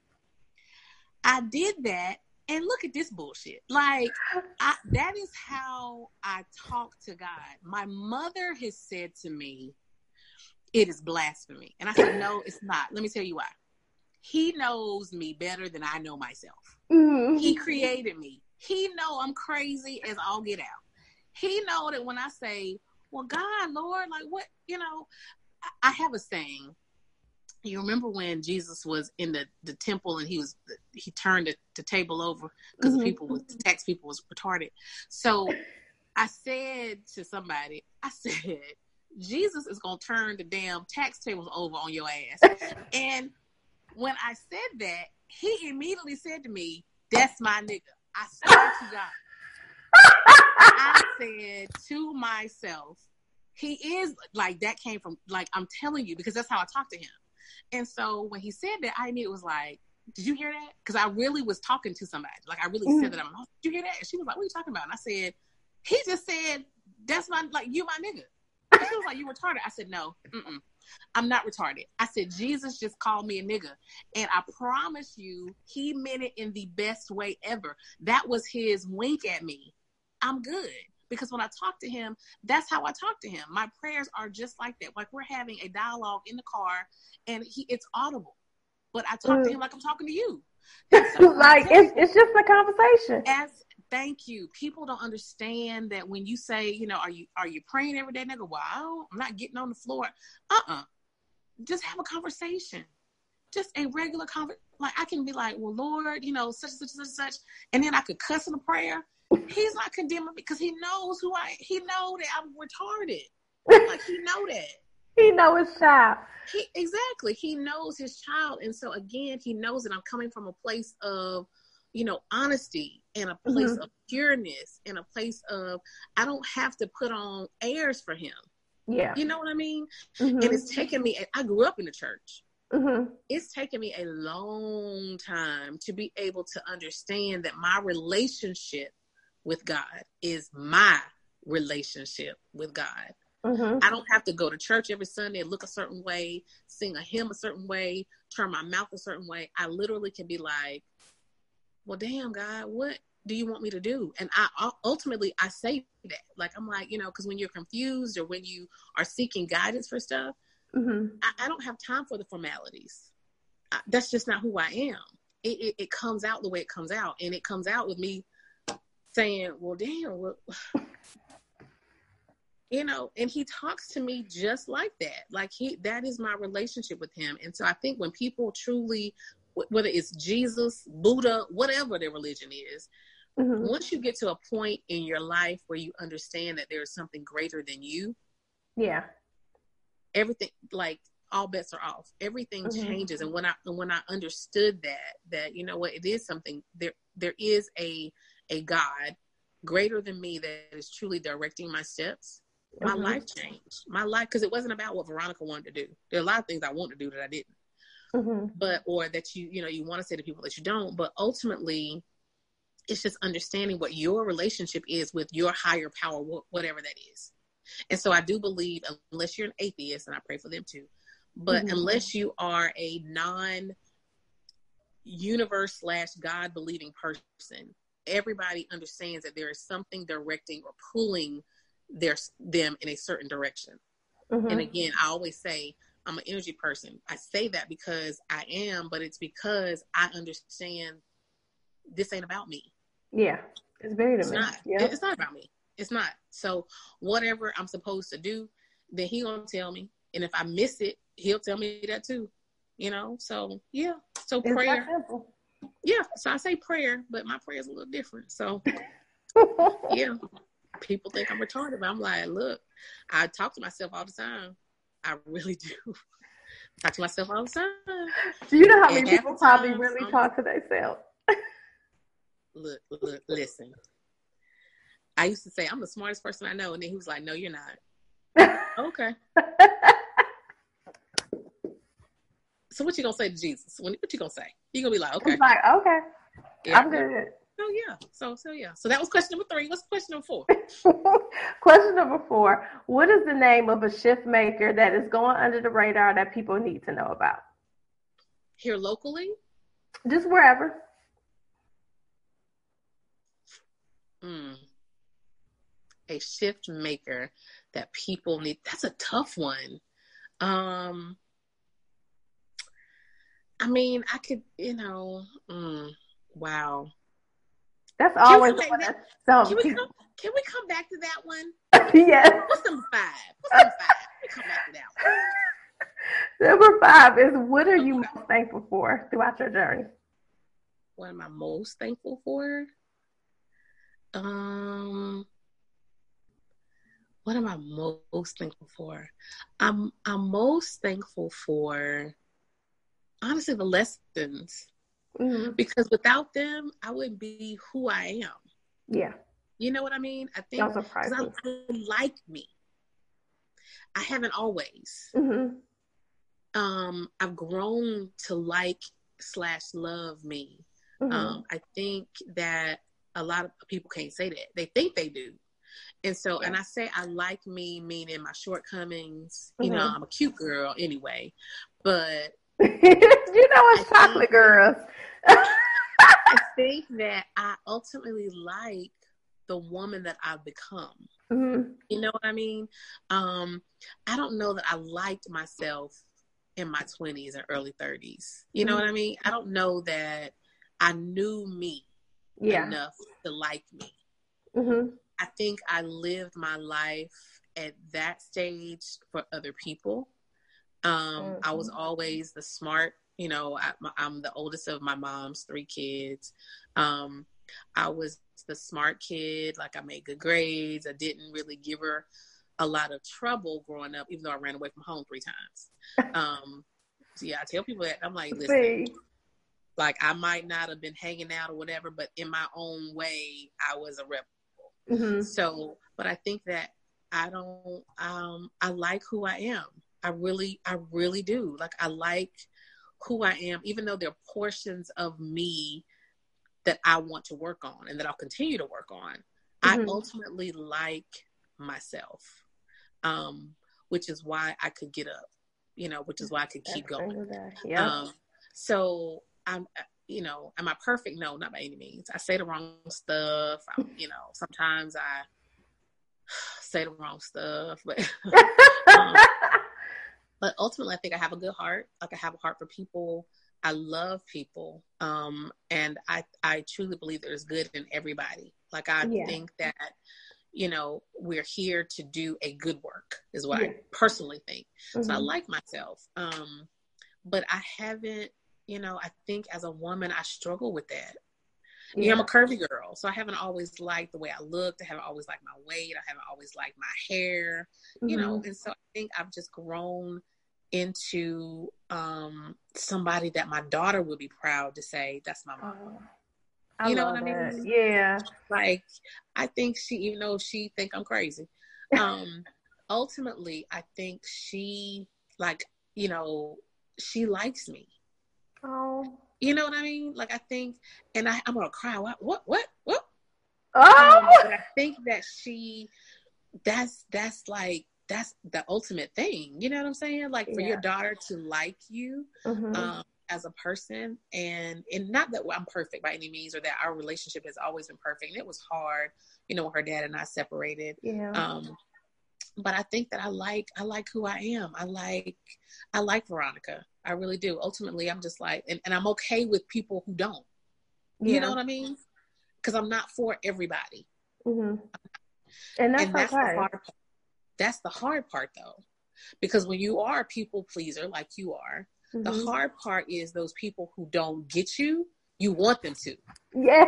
I did that, and look at this bullshit. Like, I, that is how I talk to God. My mother has said to me, it is blasphemy. And I said, no, it's not. Let me tell you why. He knows me better than I know myself. Mm-hmm. He created me. He know I'm crazy as all get out. He know that when I say, well, God, Lord, like what, you know, I have a saying. You remember when Jesus was in the, the temple and he was he turned the, the table over because mm-hmm. the people was the tax people was retarded. So I said to somebody, I (laughs) said, Jesus is gonna turn the damn tax tables over on your ass. and when I said that, he immediately said to me, "That's my nigga." I swear to God. (laughs) I said to myself, he is like that came from like I'm telling you because that's how I talked to him. And so when he said that, I knew it was like Did you hear that? Because I really was talking to somebody. Like I really mm-hmm. said that. I'm like, Did you hear that? And she was like, What are you talking about? And I said, He just said, That's my like you my nigga. And she was like, You retarded. I said, No, mm-mm. I'm not retarded. I said, Jesus just called me a nigga. And I promise you, he meant it in the best way ever. That was his wink at me. I'm good because when I talk to him, that's how I talk to him. My prayers are just like that. Like we're having a dialogue in the car and he it's audible. But I talk mm. to him like I'm talking to you. (laughs) like it's it's just a conversation. As thank you. People don't understand that when you say, you know, are you are you praying every day, nigga? Wow, I'm not getting on the floor. Uh-uh. Just have a conversation. Just a regular conversation. Like I can be like, well, Lord, you know, such and such and such, and then I could cuss in a prayer He's not condemning me because he knows who I. He know that I'm retarded. like he know that. (laughs) He know his child. He exactly. He knows his child, and so again, he knows that I'm coming from a place of, you know, honesty and a place mm-hmm. of pureness and a place of I don't have to put on airs for him. Yeah. You know what I mean? Mm-hmm. And it's taken me. I grew up in the church. Mm-hmm. It's taken me a long time to be able to understand that my relationship with God is my relationship with God. Mm-hmm. I don't have to go to church every Sunday look a certain way, sing a hymn a certain way, turn my mouth a certain way. I literally can be like, well, damn, God, what do you want me to do? And I ultimately, I say that. Like, I'm like, you know, because when you're confused or when you are seeking guidance for stuff, mm-hmm. I, I, don't have time for the formalities. I, that's just not who I am. It, it, it comes out the way it comes out. And it comes out with me saying, well, damn, well, (sighs) you know, and he talks to me just like that. Like he, that is my relationship with him. And so I think when people truly, whether it's Jesus, Buddha, whatever their religion is, mm-hmm. once you get to a point in your life where you understand that there is something greater than you, yeah, everything like all bets are off. Everything mm-hmm. changes. And when I when I understood that, that you know what, it is something there. There is a a God greater than me that is truly directing my steps, my mm-hmm. life changed. My life, because it wasn't about what Veronica wanted to do. There are a lot of things I want to do that I didn't. Mm-hmm. But, or that you, you know, you want to say to people that you don't. But ultimately, it's just understanding what your relationship is with your higher power, whatever that is. And so I do believe, unless you're an atheist, and I pray for them too, but mm-hmm. unless you are a non universe slash God believing person, everybody understands that there is something directing or pulling their them in a certain direction. Mm-hmm. And again, I always say I'm an energy person. I say that because I am, but it's because I understand this ain't about me. Yeah, it's very it's not. Yeah. It's not about me. It's not. So whatever I'm supposed to do, then he gonna tell me. And if I miss it, he'll tell me that too. You know. So yeah. So it's prayer yeah, so I say prayer, but my prayer is a little different. So (laughs) yeah, people think I'm retarded, but I'm like, look, I talk to myself all the time. I really do. (laughs) talk to myself all the time. Do you know how many people probably really talk to themselves? look, look, listen. I used to say I'm the smartest person I know, and then he was like, "No, you're not." (laughs) okay. So what you gonna say to Jesus? What you gonna say? You gonna be like, okay, like, okay, yeah. I'm good. Oh yeah. So so yeah. So that was question number three. What's question number four? (laughs) question number four. What is the name of a shift maker that is going under the radar that people need to know about? Here locally? Just wherever. Hmm. A shift maker that people need. That's a tough one. Um I mean, I could, you know, mm, wow. That's always can we, can, we come, can we come back to that one? (laughs) yes. What's number five? Five? Come back to that one. (laughs) Number five is what are you most thankful for throughout your journey? What am I most thankful for? Um, what am I most thankful for? I'm I'm most thankful for honestly the lessons mm-hmm. because without them i wouldn't be who i am yeah you know what i mean i think I, I, like me i haven't always mm-hmm. um i've grown to like slash love me. Mm-hmm. Um, I think that a lot of people can't say that. They think they do. And so, yeah. and I say I like me, meaning my shortcomings. Mm-hmm. You know, mm-hmm. I'm a cute girl anyway, but (laughs) you know, it's chocolate girls. I think that I ultimately like the woman that I've become. Mm-hmm. You know what I mean? Um, I don't know that I liked myself in my 20s and early 30s. You know mm-hmm. what I mean? I don't know that I knew me yeah. enough to like me. Mm-hmm. I think I lived my life at that stage for other people. Um, mm-hmm. I was mm-hmm. always the smart, you know, I, am the oldest of my mom's three kids. Um, I was the smart kid, like I made good grades. I didn't really give her a lot of trouble growing up, even though I ran away from home three times. (laughs) Um, so yeah, I tell people that I'm like, listen, like I might not have been hanging out or whatever, but in my own way, I was a rebel. Mm-hmm. So, but I think that I don't, um, I like who I am. I really, I really do. Like I like who I am, even though there are portions of me that I want to work on and that I'll continue to work on. Mm-hmm. I ultimately like myself, um, which is why I could get up, you know, which is why I could keep That's going. Yeah. Um, so I'm, you know, am I perfect? No, not by any means. I say the wrong stuff. I, you know, sometimes I (sighs) say the wrong stuff, but (laughs) um, but ultimately, I think I have a good heart. Like I have a heart for people. I love people, um, and I I truly believe there's good in everybody. Like I yeah. think that you know we're here to do a good work is what yeah. I personally think. Mm-hmm. So I mm-hmm. like myself, um, but I haven't. You know, I think as a woman, I struggle with that. Yeah. I'm a curvy girl, so I haven't always liked the way I looked. I haven't always liked my weight. I haven't always liked my hair. Mm-hmm. You know, mm-hmm. and so I think I've just grown into um, somebody that my daughter would be proud to say, "That's my mom." Oh, I you know what I mean? Yeah. Like I think she, even though she think I'm crazy, (laughs) um, ultimately I think she like you know she likes me. Oh. You know what I mean? Like I think, and I, I'm gonna cry. What? What? What? What? Oh. Um, but I think that she, that's that's like that's the ultimate thing. You know what I'm saying? Like for yeah. your daughter to like you mm-hmm. um, as a person, and and not that I'm perfect by any means, or that our relationship has always been perfect. And it was hard, you know, her dad and I separated. Yeah. Um, but I think that I like I like who I am. I like I like Veronica. I really do. Ultimately, I'm just like, and, and I'm okay with people who don't. You know what I mean? Because I'm not for everybody. Mm-hmm. And that's, and that's okay. The hard part that's the hard part though. Because when you are a people pleaser like you are, mm-hmm. the hard part is those people who don't get you, you want them to. Yeah.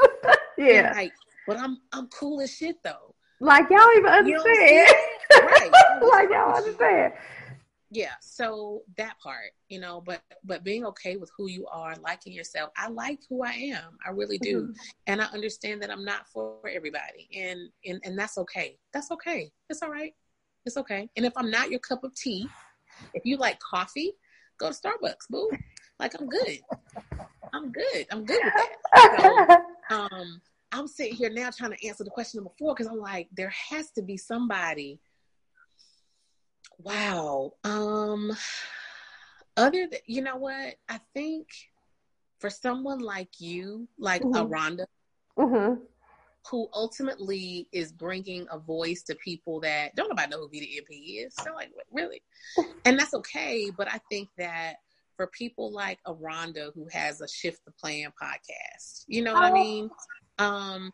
(laughs) yeah. like, but I'm I'm cool as shit though. Like y'all even understand. right. (laughs) like y'all understand yeah so that part you know but but being okay with who you are liking yourself i like who i am i really do. Mm-hmm. and i understand that i'm not for everybody and and and that's okay that's okay it's all right it's okay. And if i'm not your cup of tea if you like coffee go to starbucks boo. Like i'm good. I'm good i'm good with that. So, um i'm sitting here now trying to answer the question number four because i'm like there has to be somebody Wow. Um other than you know what? I think for someone like you, like mm-hmm. a Rhonda, mm-hmm. who ultimately is bringing a voice to people that don't nobody know who Vita NP is. So like, really, (laughs) and that's okay. But I think that for people like a Rhonda who has a Shift the Plan podcast, you know what oh. I mean? Um,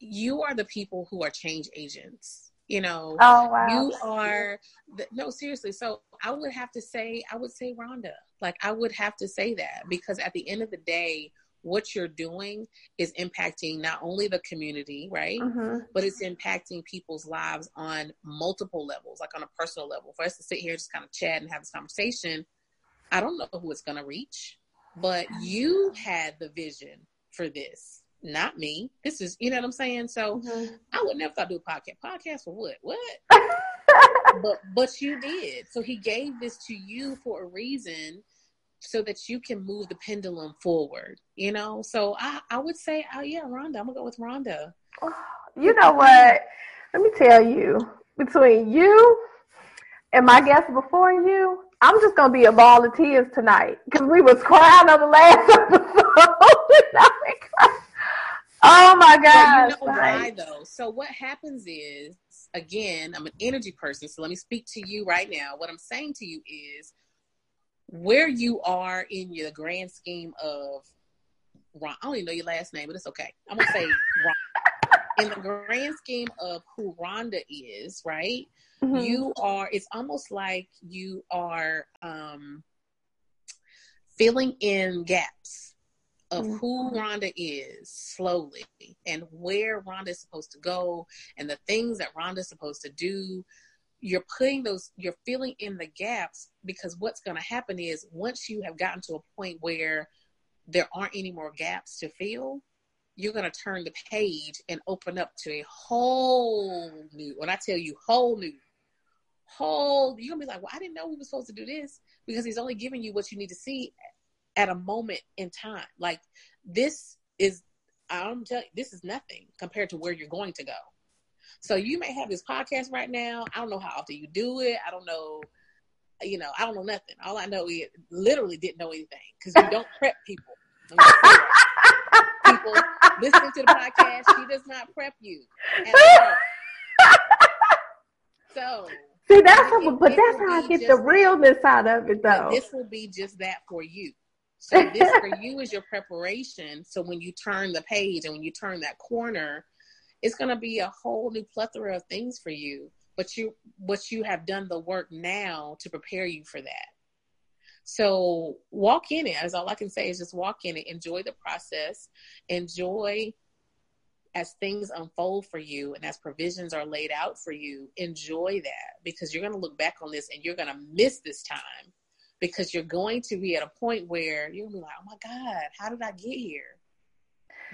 you are the people who are change agents you know oh, wow. you are the, no seriously so i would have to say i would say rhonda like i would have to say that because at the end of the day what you're doing is impacting not only the community right mm-hmm. but it's impacting people's lives on multiple levels like on a personal level for us to sit here just kind of chat and have this conversation i don't know who it's going to reach but you had the vision for this not me. This is, you know what I'm saying? So mm-hmm. I would never thought do a podcast. Podcast for what? What? (laughs) but but you did. So he gave this to you for a reason. so that you can move the pendulum forward, you know? So I, I would say, oh, yeah, Rhonda. I'm going to go with Rhonda. You know what? Let me tell you, between you and my guest before you, I'm just gonna be a ball of tears tonight because we was crying on the last (laughs) episode. Oh my god! you know why though? So what happens is, again, I'm an energy person, so let me speak to you right now. What I'm saying to you is, where you are in your grand scheme of Ron. I don't even know your last name, but it's okay. I'm gonna say Ron. In the grand scheme of who Rhonda is, right? Mm-hmm. You are, it's almost like you are um, filling in gaps of mm-hmm. who Rhonda is slowly and where Rhonda is supposed to go and the things that Rhonda is supposed to do. You're putting those, you're filling in the gaps because what's going to happen is once you have gotten to a point where there aren't any more gaps to fill, you're going to turn the page and open up to a whole new, when I tell you whole new whole you're gonna be like well i didn't know we were supposed to do this because he's only giving you what you need to see at a moment in time. Like this is i'm telling you this is nothing compared to where you're going to go. So you may have this podcast right now. I don't know how often you do it. I don't know you know i don't know nothing. All i know is literally didn't know anything because you (laughs) don't prep people. (laughs) People. Listening to the podcast. She does not prep you so See, that's how, but that's how I get the realness out of it, though. This will be just that for you. So (laughs) this for you is your preparation. So when you turn the page and when you turn that corner, it's going to be a whole new plethora of things for you. But you, what you have done the work now to prepare you for that. So walk in it. As all I can say is just walk in it. Enjoy the process. Enjoy as things unfold for you and as provisions are laid out for you, enjoy that because you're going to look back on this and you're going to miss this time because you're going to be at a point where to be like, oh my God, how did I get here?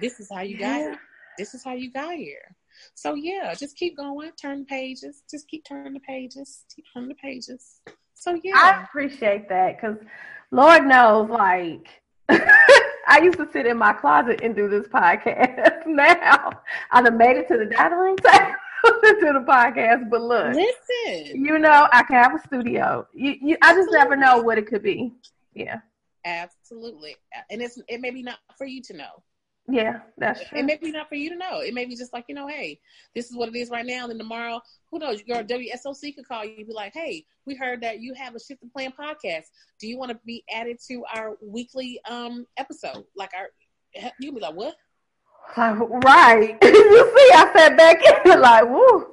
This is how you yeah. got here. This is how you got here. So yeah, just keep going, turn the pages, just keep turning the pages, keep turning the pages. So yeah. I appreciate that because Lord knows, like, (laughs) I used to sit in my closet and do this podcast. (laughs) now I've made it to the dining room table (laughs) to the podcast. But look, listen, you know, I can have a studio. You, you, I just never know what it could be. Yeah, absolutely. And it's it may be not for you to know. Yeah, that's true. It may be not for you to know. It may be just like, you know, hey, this is what it is right now. Then tomorrow, who knows? Your WSOC could call you and be like, hey, we heard that you have a Shift the Plan podcast. Do you want to be added to our weekly um episode? Like our, you'll be like, what? Right. (laughs) you see, I sat back (laughs) in like, woo.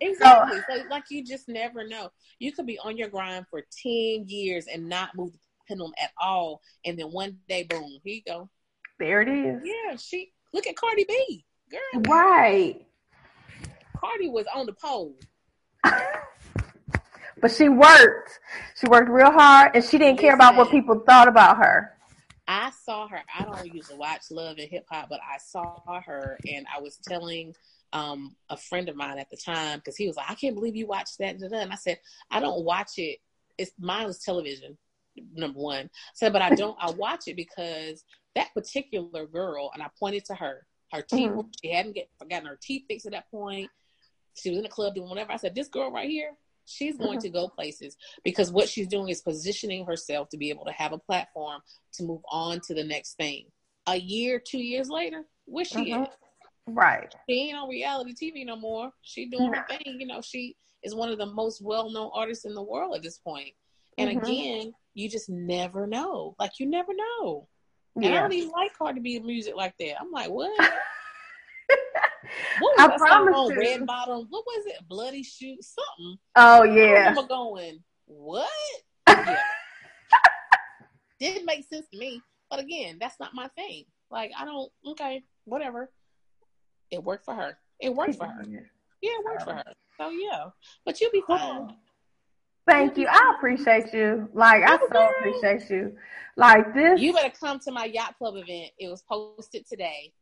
Exactly. So, like, you just never know. You could be on your grind for 10 years and not move the pendulum at all. And then one day, boom, here you go there it is. Yeah, she look at Cardi B, girl. Right. Cardi was on the pole. (laughs) but she worked. She worked real hard, and she didn't care about what people thought about her. I saw her. I don't usually watch Love and Hip Hop, but I saw her, and I was telling um, a friend of mine at the time because he was like, "I can't believe you watched that." And I said, "I don't watch it. It's mine was television, number one." I said, "But I don't. I watch it because that particular girl, and I pointed to her. Her teeth, mm-hmm. she hadn't get, gotten her teeth fixed at that point. She was in the club doing whatever. I said, this girl right here, she's going mm-hmm. to go places because what she's doing is positioning herself to be able to have a platform to move on to the next thing. A year, two years later, where she mm-hmm. Right. She ain't on reality TV no more. She doing her thing. You know, she is one of the most well known artists in the world at this point. And mm-hmm. again, you just never know. Like you never know. Yeah. I don't even like Cardi B music like that. I'm like, what? What was I that promise on Red Bottom? What was it? Bloody Shoot something. Oh yeah. I'm going, what? Yeah. (laughs) Didn't make sense to me. But again, that's not my thing. Like I don't okay, whatever. It worked for her. It worked for her. Yeah, it worked for her. So yeah. But you'll be fine. Thank you. I appreciate you. Like I so appreciate you. Like this. You better come to my yacht club event. It was posted today.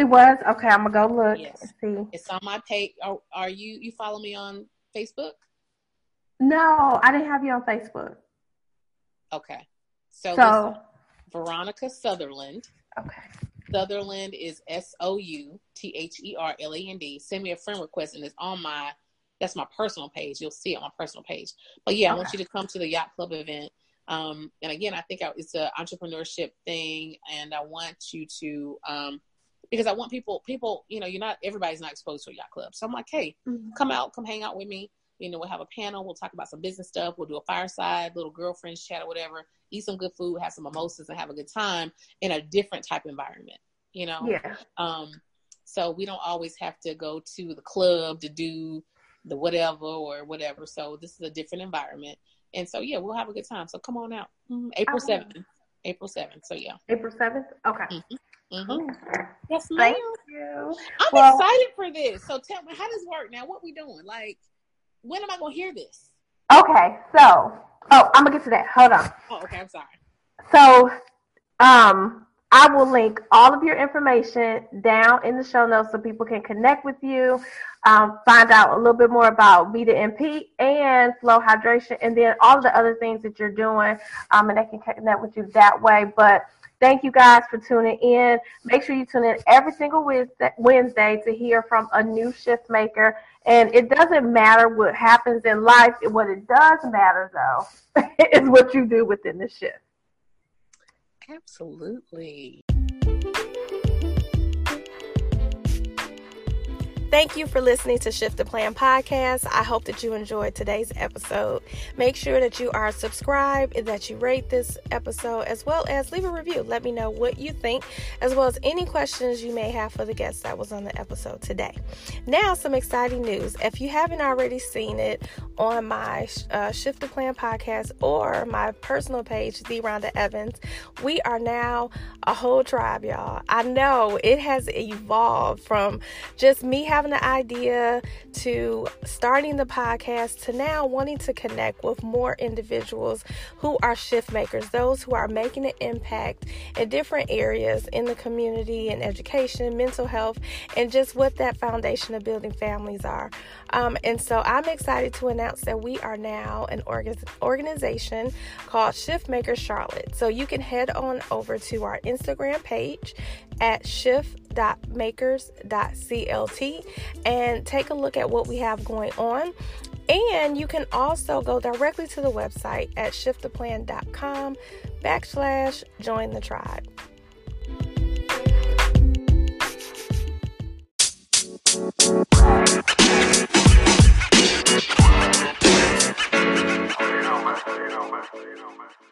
It was okay. I'm gonna go look. Yes. see. It's on my page. Are, are you you follow me on Facebook? No, I didn't have you on Facebook. Okay. So, so Veronica Sutherland. Okay. Sutherland is S O U T H E R L A N D. Send me a friend request and it's on my that's my personal page. You'll see it on my personal page. But yeah, okay. I want you to come to the yacht club event. Um, and again, I think it's an entrepreneurship thing, and I want you to um, because I want people people you know you're not everybody's not exposed to a yacht club. So I'm like, hey, mm-hmm. come out, come hang out with me. You know, we'll have a panel. We'll talk about some business stuff. We'll do a fireside, little girlfriends chat or whatever. Eat some good food, have some mimosas, and have a good time in a different type environment. You know. Yeah. Um. So we don't always have to go to the club to do the whatever or whatever. So this is a different environment. And so yeah, we'll have a good time. So come on out. Mm-hmm. April seventh. April seventh. So yeah. April seventh. Okay. Mm-hmm. Mm-hmm. Yes, ma'am. Thank you. I'm well, excited for this. So tell me, how does it work now? What we doing? Like, when am I gonna hear this? Okay, so oh, I'm gonna get to that. Hold on. Oh, okay. I'm sorry. So, um, I will link all of your information down in the show notes so people can connect with you, um, find out a little bit more about Vita NP and Flow Hydration, and then all the other things that you're doing, um, and they can connect with you that way. But thank you guys for tuning in. Make sure you tune in every single Wednesday to hear from a new shift maker. And it doesn't matter what happens in life. What it does matter, though, (laughs) is what you do within the shift. Absolutely. Thank you for listening to Shift the Plan podcast. I hope that you enjoyed today's episode. Make sure that you are subscribed and that you rate this episode as well as leave a review. Let me know what you think, as well as any questions you may have for the guest that was on the episode today. Now, some exciting news. If you haven't already seen it on my uh, Shift the Plan podcast or my personal page, The Rhonda Evans, we are now a whole tribe, y'all. I know it has evolved from just me having having the idea to starting the podcast to now wanting to connect with more individuals who are shift makers, those who are making an impact in different areas in the community and education, mental health, and just what that foundation of building families are. Um, and so I'm excited to announce that we are now an orga- organization called Shift Maker Charlotte. So you can head on over to our Instagram page at shift.makers.clt and take a look at what we have going on. And you can also go directly to the website at shifttheplan.com backslash join the tribe. You. You. You.